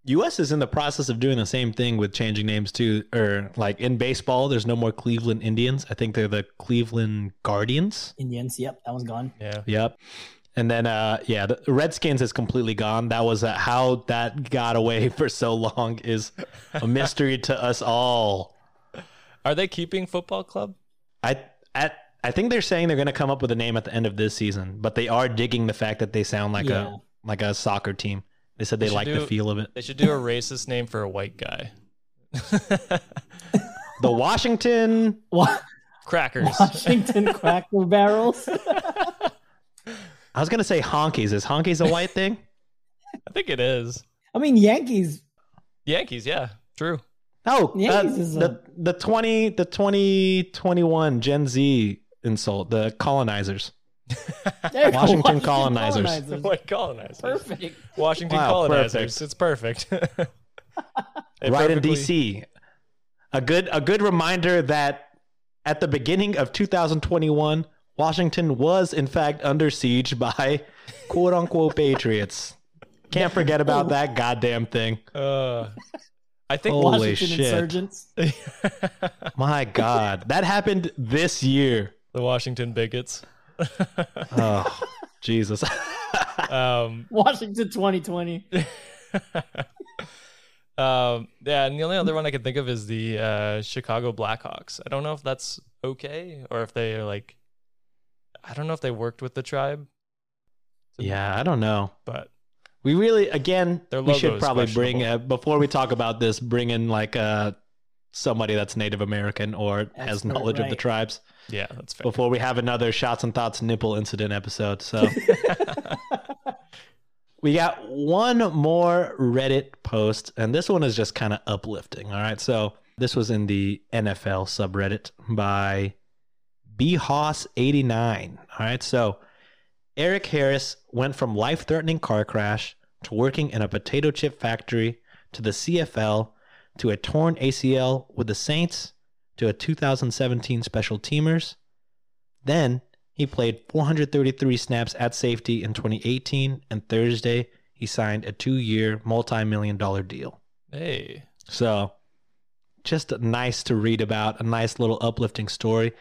U.S. is in the process of doing the same thing with changing names too. Or like in baseball, there's no more Cleveland Indians. I think they're the Cleveland Guardians. Indians. Yep, that one's gone. Yeah. Yep. And then, uh, yeah, the Redskins is completely gone. That was uh, how that got away for so long is a mystery to us all. Are they keeping football club? I at I think they're saying they're going to come up with a name at the end of this season, but they are digging the fact that they sound like Yeah. a like a soccer team. They said they, should like the feel of it. They should do a racist name for a white guy. The Washington Wa- Crackers. Washington Cracker Barrels. I was gonna say honkies. Is honkies a white thing? I think it is. I mean, Yankees. Yankees, yeah, true. Oh, Yankees uh, is a- the the twenty the twenty twenty one Gen Z insult the colonizers. There you go, Washington colonizers. colonizers. White colonizers. Perfect. Washington Wow, colonizers. perfect. It's perfect. They right in DC. A good a good reminder that at the beginning of 2021, Washington was in fact under siege by quote unquote patriots. Can't forget about that goddamn thing. Uh, I think Holy Washington shit. insurgents. My god, that happened this year. the Washington bigots. Oh, Jesus. Um, Washington 2020. um, yeah, and the only other one I can think of is the uh, Chicago Blackhawks. I don't know if that's okay or if they are like, I don't know if they worked with the tribe, yeah, I don't know. but We really, again, we should probably bring questionable. uh, before we talk about this, bring in like uh, somebody that's Native American or has Expert, knowledge of the tribes yeah, that's fair. before we have another shots and thoughts nipple incident episode. So we got one more Reddit post, and this one is just kind of uplifting. All right, so this was in the NFL subreddit by bhoss89. All right, so Erik Harris went from life-threatening car crash to working in a potato chip factory to the CFL to a torn ACL with the Saints to a 2017 Special Teamers. Then he played 433 snaps at safety in 2018, and Thursday he signed a two-year, multi-million dollar deal. hey, So, just nice to read about, a nice little uplifting story.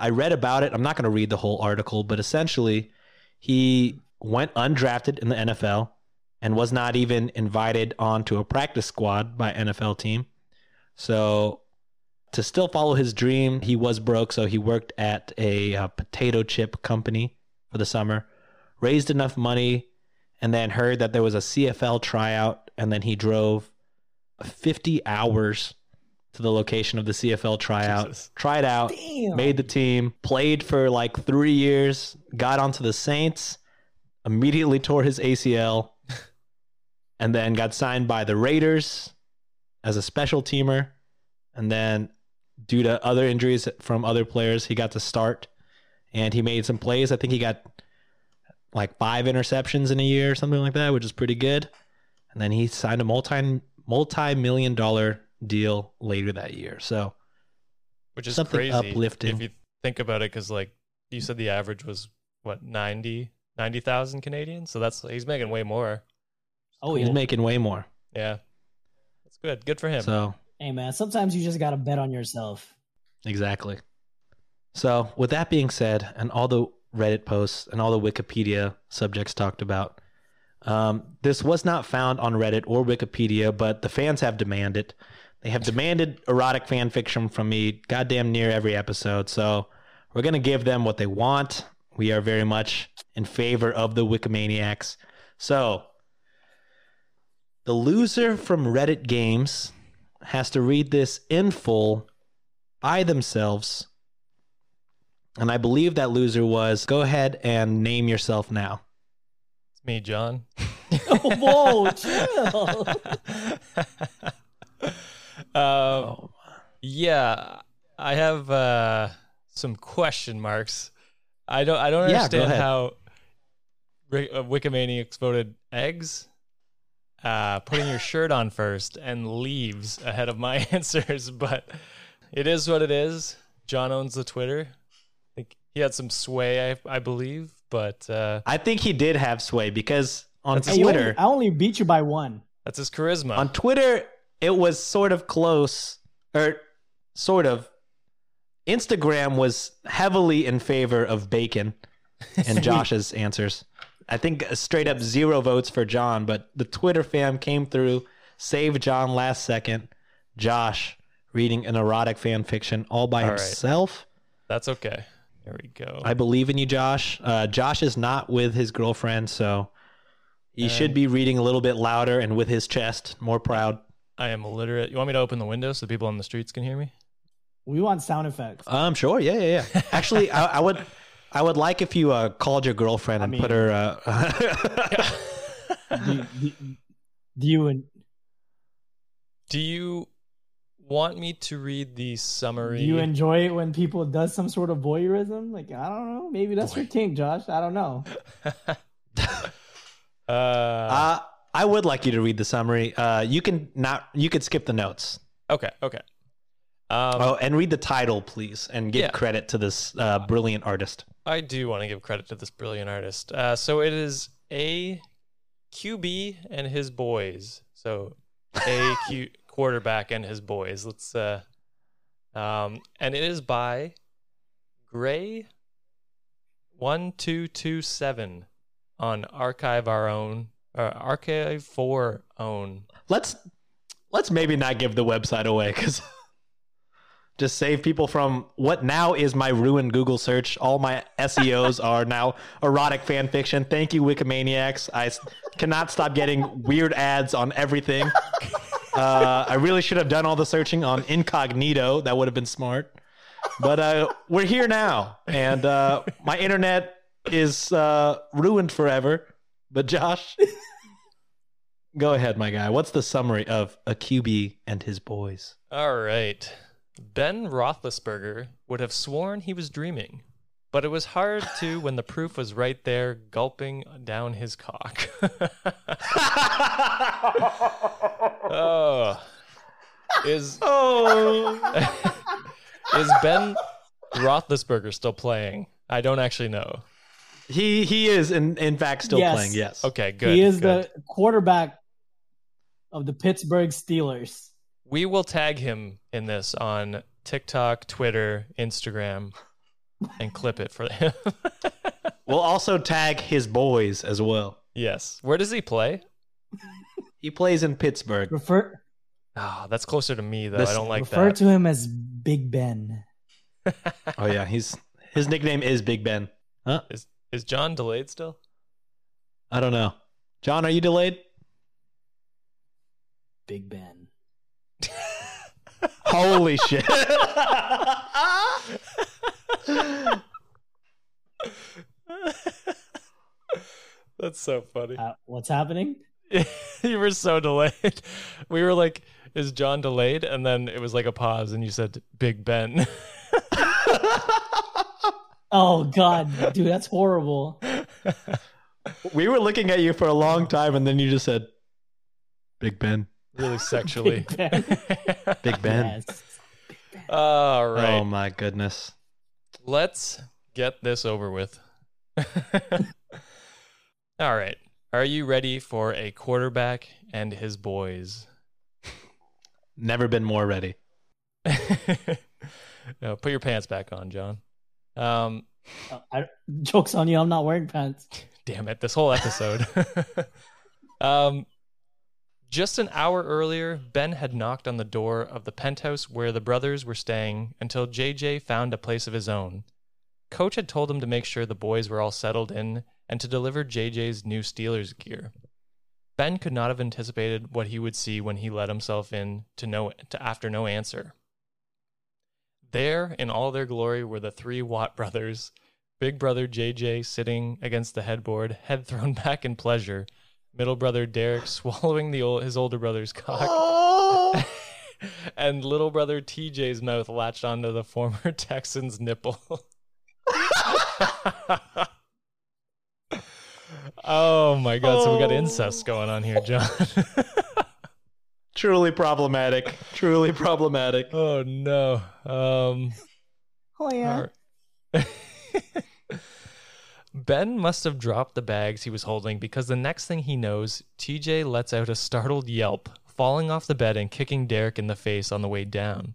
I read about it. I'm not going to read the whole article, but essentially, he went undrafted in the NFL and was not even invited onto a practice squad by NFL team. So, to still follow his dream, he was broke, so he worked at a uh, potato chip company for the summer, raised enough money, and then heard that there was a CFL tryout, and then he drove 50 hours to the location of the CFL tryout, Jesus. tried out, Damn. made the team, played for like three years, got onto the Saints, immediately tore his ACL, and then got signed by the Raiders as a special teamer. And then, due to other injuries from other players, he got to start and he made some plays. I think he got like five interceptions in a year or something like that, which is pretty good. And then he signed a multi multi million dollar deal later that year. So which is Something crazy uplifting. if you think about it, because like you said, the average was what 90 90,000 Canadian. So that's he's making way more. Oh, he's making way more. Yeah, that's good. Good for him. So Hey, man, sometimes you just got to bet on yourself. Exactly. So, with that being said, and all the Reddit posts and all the Wikipedia subjects talked about, um, this was not found on Reddit or Wikipedia, but the fans have demanded. They have demanded erotic fan fiction from me goddamn near every episode. So, we're going to give them what they want. We are very much in favor of the Wikimaniacs. So, the loser from Reddit Games has to read this in full by themselves. And I believe that loser was go ahead and name yourself now. It's me, John. Oh, whoa, chill. Um, yeah, I have uh, some question marks. I don't. I don't Yeah, understand ahead. how Ri- uh, Wikimaniacs voted eggs. Uh, putting your shirt on first and leaves ahead of my answers, but it is what it is. John owns the Twitter. I think he had some sway, I, I believe, but uh, I think he did have sway because on That's Hey, you only- Twitter, I only beat you by one. that's his charisma. on Twitter, it was sort of close, or sort of. Instagram was heavily in favor of bacon and Josh's answers. I think straight up zero votes for John, but the Twitter fam came through, saved John last second. Josh reading an erotic fan fiction all by All right. himself. that's okay. There we go. I believe in you, Josh. Uh, Josh is not with his girlfriend, so he should be reading a little bit louder and with his chest, more proud. I am illiterate. You want me to open the window so the people on the streets can hear me? We want sound effects. Um, sure, yeah, yeah, yeah. Actually, I, I would, I would like if you uh, called your girlfriend and I put her. Uh, do, do, do you and Do you want me to read the summary? do summary? you enjoy it when people does some sort of voyeurism? Like I don't know, maybe that's your kink, Josh. I don't know. I would like you to read the summary. Uh, you can not. You could skip the notes. okay, okay. Um, oh, and read the title, please, and give yeah. credit to this uh, brilliant artist. I do want to give credit to this brilliant artist. Uh, so it is a QB and his boys. So a Q quarterback and his boys. Let's uh, um, and it is by Gray one two two seven on Archive Our Own, uh, Archive for Own. Let's let's maybe not give the website away because just save people from what now is my ruined Google search. All my SEOs are now erotic fan fiction. Thank you, Wikimaniacs. I cannot stop getting weird ads on everything. Uh, I really should have done all the searching on incognito. That would have been smart. But uh, we're here now, and uh, my internet is uh, ruined forever. But Josh, go ahead, my guy. What's the summary of a QB and his boys? All right. Ben Roethlisberger would have sworn he was dreaming, but it was hard to when the proof was right there, gulping down his cock. oh, is Oh, is Ben Roethlisberger still playing? I don't actually know. he he is in in fact still Yes. playing. Yes. Okay, good. he is good. the quarterback of the Pittsburgh Steelers. We will tag him in this on TikTok, Twitter, Instagram, and clip it for him. We'll also tag his boys as well. yes. Where does he play? He plays in Pittsburgh. Refer Ah, that's closer to me though. This- I don't like refer that. Refer to him as Big Ben. Oh yeah, he's his nickname is Big Ben. Huh? Is is John delayed still? I don't know. John, are you delayed? Big Ben. Holy shit. That's so funny. Uh, what's happening? you were so delayed. We were like, "Is John delayed?" And then it was like a pause, and you said, "Big Ben." Oh God, dude, that's horrible. we were looking at you for a long time and then you just said Big Ben. Really sexually. Big Ben. Big Ben. Yes. All right, Oh my goodness. let's get this over with. All right, are you ready for a quarterback and his boys? Never been more ready. no, put your pants back on, John. Um, Uh, I, jokes on you. I'm not wearing pants. damn it, this whole episode. um, just an hour earlier, Ben had knocked on the door of the penthouse where the brothers were staying until JJ found a place of his own. Coach had told him to make sure the boys were all settled in and to deliver JJ's new Steelers gear. Ben could not have anticipated what he would see when he let himself in to no to after no answer. There, in all their glory, were the three Watt brothers, big brother JJ sitting against the headboard, head thrown back in pleasure, middle brother Derek swallowing the old, his older brother's cock, and little brother TJ's mouth latched onto the former Texan's nipple. oh my god, so we got incest going on here, John. Truly problematic. Truly problematic. oh no. Um Oh yeah. Alright. Ben must have dropped the bags he was holding because the next thing he knows, TJ lets out a startled yelp, falling off the bed and kicking Derek in the face on the way down.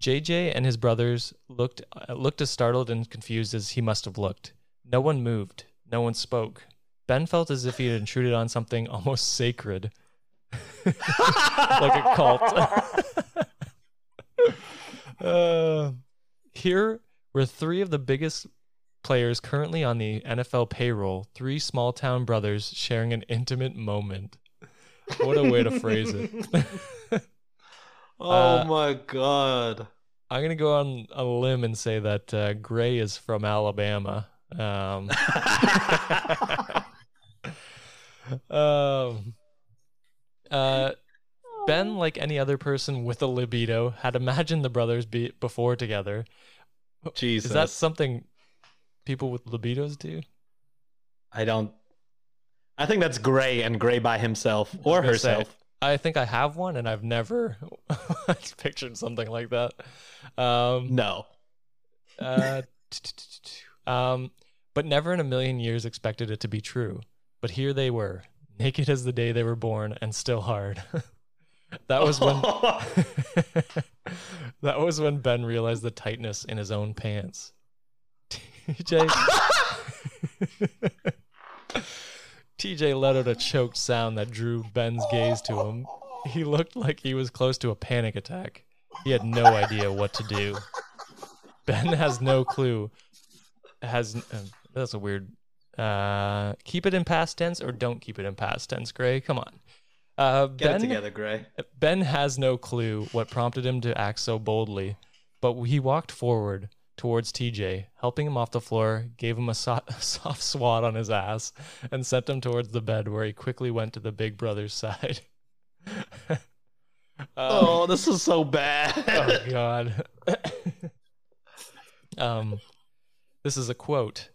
JJ and his brothers looked uh, looked as startled and confused as he must have looked. No one moved. No one spoke. Ben felt as if he had intruded on something almost sacred. like a cult. uh, here were three of the biggest players currently on the NFL payroll, three small town brothers sharing an intimate moment. What a way to phrase it. Oh Uh, my god. I'm gonna go on a limb and say that uh, Gray is from Alabama. Um, um, uh, Ben, like any other person with a libido, had imagined the brothers be before together. Jesus. Is that something people with libidos do? I don't. I think that's Gray and Gray by himself or I say, herself. I think I have one, and I've never pictured something like that. Um, No. uh, um, but never in a million years expected it to be true. But here they were, naked as the day they were born, and still hard. that was when that was when Ben realized the tightness in his own pants. TJ TJ let out a choked sound that drew Ben's gaze to him. He looked like he was close to a panic attack. He had no idea what to do. Ben has no clue. Has uh, that's a weird. Uh, keep it in past tense or don't keep it in past tense, Gray. Come on. Uh, Get ben, it together, Gray. Ben has no clue what prompted him to act so boldly, but he walked forward towards TJ, helping him off the floor, gave him a, so- soft swat on his ass, and sent him towards the bed where he quickly went to the big brother's side. Oh, this is so bad. oh god. um this is a quote.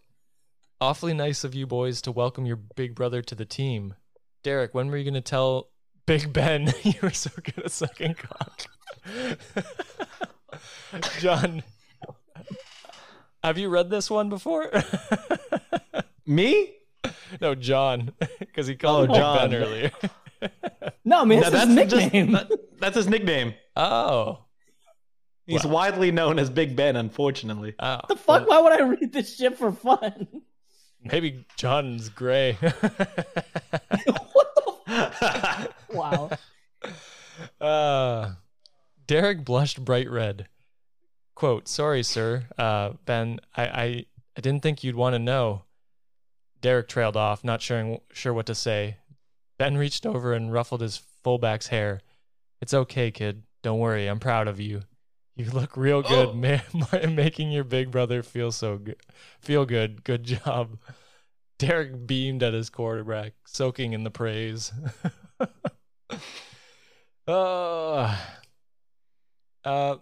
Awfully nice of you boys to welcome your big brother to the team. Derek, when were you going to tell Big Ben you were so good at sucking cock? John, have you read this one before? Me? no, John, because he called Oh, him John. Ben earlier. No, I mean No, that's, his just- nickname. that- that's his nickname. oh, He's widely known as Big Ben, unfortunately. oh. the fuck? Why would I read this shit for fun? Maybe John's gray. What the? wow. Uh, Derek blushed bright red. Quote, sorry, sir. Uh, Ben, I, I, I didn't think you'd want to know. Derek trailed off, not sure, sure what to say. Ben reached over and ruffled his fullback's hair. It's okay, kid. Don't worry. I'm proud of you. You look real good, ma- making your big brother feel so good. Feel good. Good job. Derek beamed at his quarterback, soaking in the praise. uh, uh,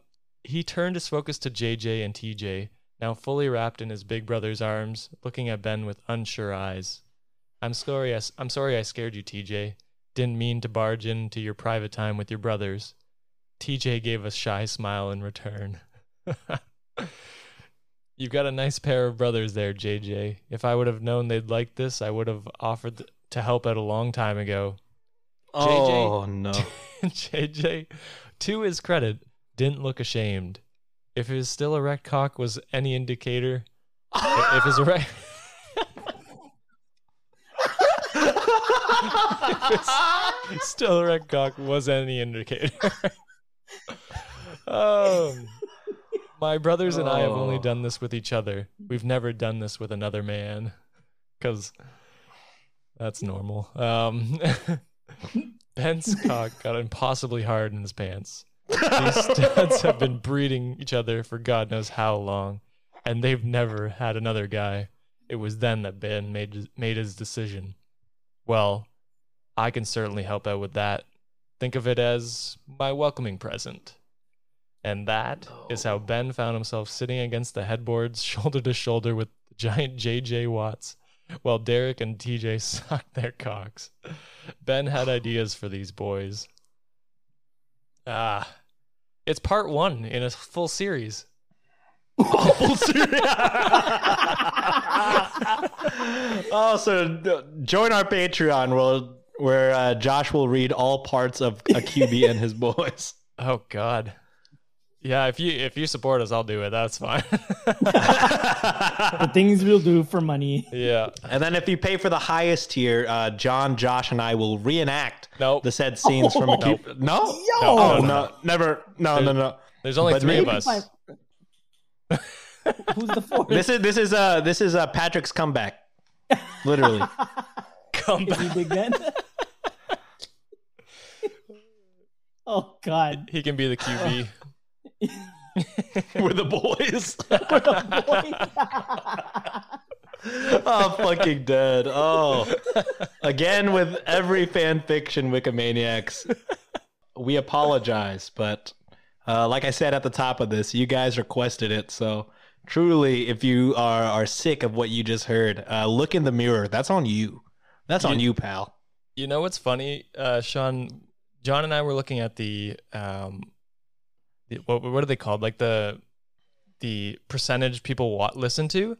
he turned his focus to JJ and TJ, now fully wrapped in his big brother's arms, looking at Ben with unsure eyes. I'm sorry. I, s- I'm sorry I scared you, TJ. Didn't mean to barge into your private time with your brothers. TJ gave a shy smile in return. You've got a nice pair of brothers there, JJ. If I would have known they'd like this, I would have offered to help out a long time ago. Oh, no. JJ, to his credit, didn't look ashamed. If his still erect cock was any indicator, if his erect. still erect cock was any indicator. um, my brothers and I have only Oh. done this with each other. We've never done this with another man. Because that's normal. Um, Ben's cock got impossibly hard in his pants. These studs have been breeding each other for God knows how long, and they've never had another guy. It was then that Ben made made his decision. Well, I can certainly help out with that. Think of it as my welcoming present. And that is how Ben found himself sitting against the headboards, shoulder to shoulder with the giant JJ Watts, while Derek and TJ sucked their cocks. Ben had ideas for these boys. Ah, it's part one in a full series. Full series. oh, so uh, join our Patreon where, where uh, Josh will read all parts of a QB and his boys. Oh God. Yeah, if you if you support us, I'll do it. That's fine. the things we'll do for money. yeah. And then if you pay for the highest tier, uh, John, Josh, and I will reenact Nope. the said scenes from a Nope. Q- No? Yo! Oh, no. Never. No, no, no. There's only But three of us. My- Who's the fourth? This is this is uh this is uh Patrick's comeback. Literally. Come Is he back. Big Ben? oh God. He can be the QB. We're the boys. We're the boys. oh, fucking dead. Oh, again with every fan fiction Wikimaniacs. We apologize, but uh, like I said at the top of this, you guys requested it. So truly, if you are are sick of what you just heard, uh, look in the mirror. That's on you. That's on You- you, pal. You know what's funny, uh, Sean? John and I were looking at the um, the, what what are they called? Like the the percentage people wa- listen to,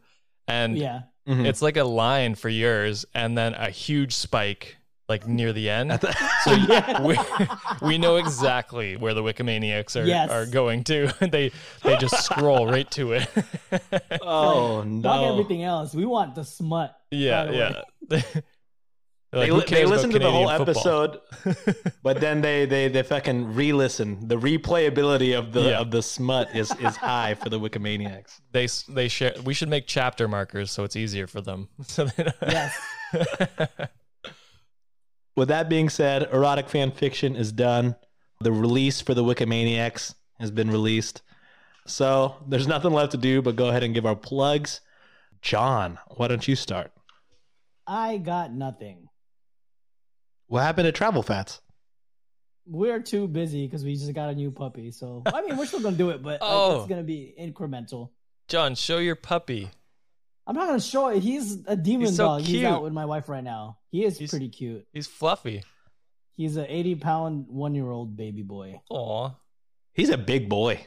and yeah. Mhm. it's like a line for yours, and then a huge spike like near the end. The- So Yeah. we we know exactly where the Wikimaniacs are Yes. are going to. they they just scroll right to it. oh Fuck no! everything else. We want the smut. yeah, yeah. Way. They, Like, they listen to the whole football? episode, but then they they they fucking re-listen. The replayability of the Yeah. of the smut is is high for the Wikimaniacs. They they share. We should make chapter markers so it's easier for them. So they Yes. With that being said, erotic fan fiction is done. The release for the Wikimaniacs has been released. So there's nothing left to do but go ahead and give our plugs. John, why don't you start? I got nothing. What happened to Travel Fats? We're too busy because we just got a new puppy. So I mean, we're still gonna do it, but like, Oh. it's gonna be incremental. John, show your puppy. I'm not gonna show it. He's a demon He's so dog. He's cute. out with my wife right now. He is He's- pretty cute. He's fluffy. He's an 80 pound one year old baby boy. Aw. He's a big boy.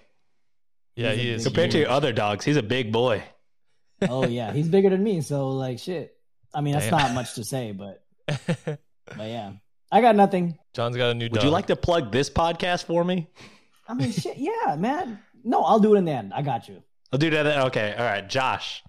Yeah, He's a he is. big Compared to huge. your other dogs, he's a big boy. Oh yeah, he's bigger than me. So like shit. I mean, that's Damn. not much to say, but but yeah, I got nothing. John's got a new Would dog. you like to plug this podcast for me? I mean, shit. Yeah, man. No, I'll do it in the end. I got you. I'll do that. Okay. All right. Josh,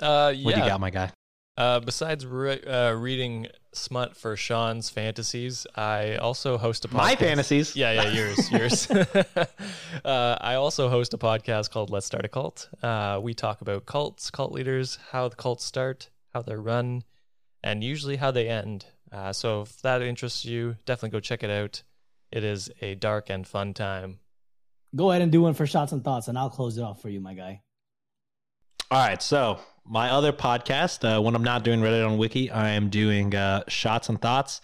Uh, yeah. what do you got, my guy? Uh, besides re- uh, reading smut for Sean's fantasies, I also host a podcast. My fantasies. Yeah, yeah, yours, yours. uh, I also host a podcast called Let's Start a Cult. Uh, we talk about cults, cult leaders, how the cults start, how they're run, and usually how they end. Uh, so if that interests you, definitely go check it out. It is a dark and fun time. Go ahead and do one for shots and thoughts, and I'll close it off for you, my guy. All right. So my other podcast, uh, when I'm not doing Reddit on Wiki, I am doing uh, Shots and Thoughts.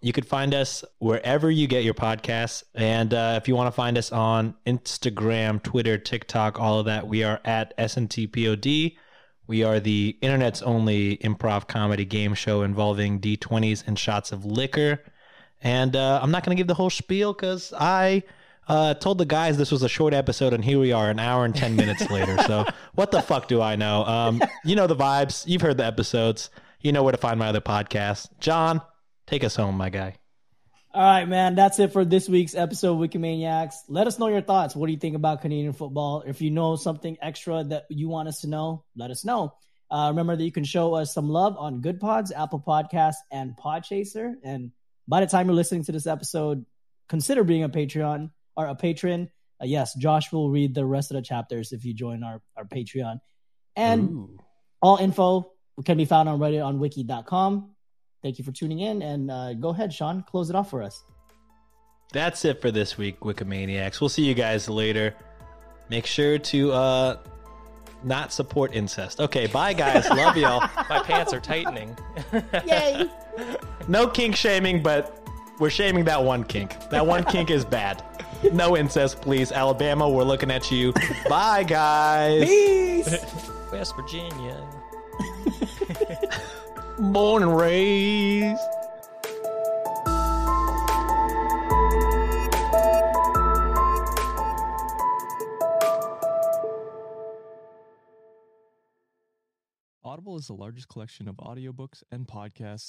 You could find us wherever you get your podcasts. And uh, if you want to find us on Instagram, Twitter, TikTok, all of that, we are at SNTPOD. We are the internet's only improv comedy game show involving D20s and shots of liquor. And uh, I'm not going to give the whole spiel because I uh, told the guys this was a short episode, and here we are, an hour and 10 minutes later. So, what the fuck do I know? Um, you know the vibes. You've heard the episodes. You know where to find my other podcast. John, take us home, my guy. All right, man. That's it for this week's episode of Wikimaniacs. Let us know your thoughts. What do you think about Canadian football? If you know something extra that you want us to know, let us know. Uh, remember that you can show us some love on Goodpods, Apple Podcasts, and Podchaser. And by the time you're listening to this episode, consider being a Patreon or a patron. Uh, yes, Josh will read the rest of the chapters if you join our, our Patreon. And all info can be found on Reddit on wiki.com. Thank you for tuning in. And uh, go ahead, Sean, close it off for us. That's it for this week, Wikimaniacs. We'll see you guys later. Make sure to uh, not support incest. Okay, bye, guys. Love y'all. My pants are tightening. Yay! No kink shaming, but we're shaming that one kink. That one kink is bad. No incest, please. Alabama, we're looking at you. Bye, guys. Peace! West Virginia. Born and raised. Audible is the largest collection of audiobooks and podcasts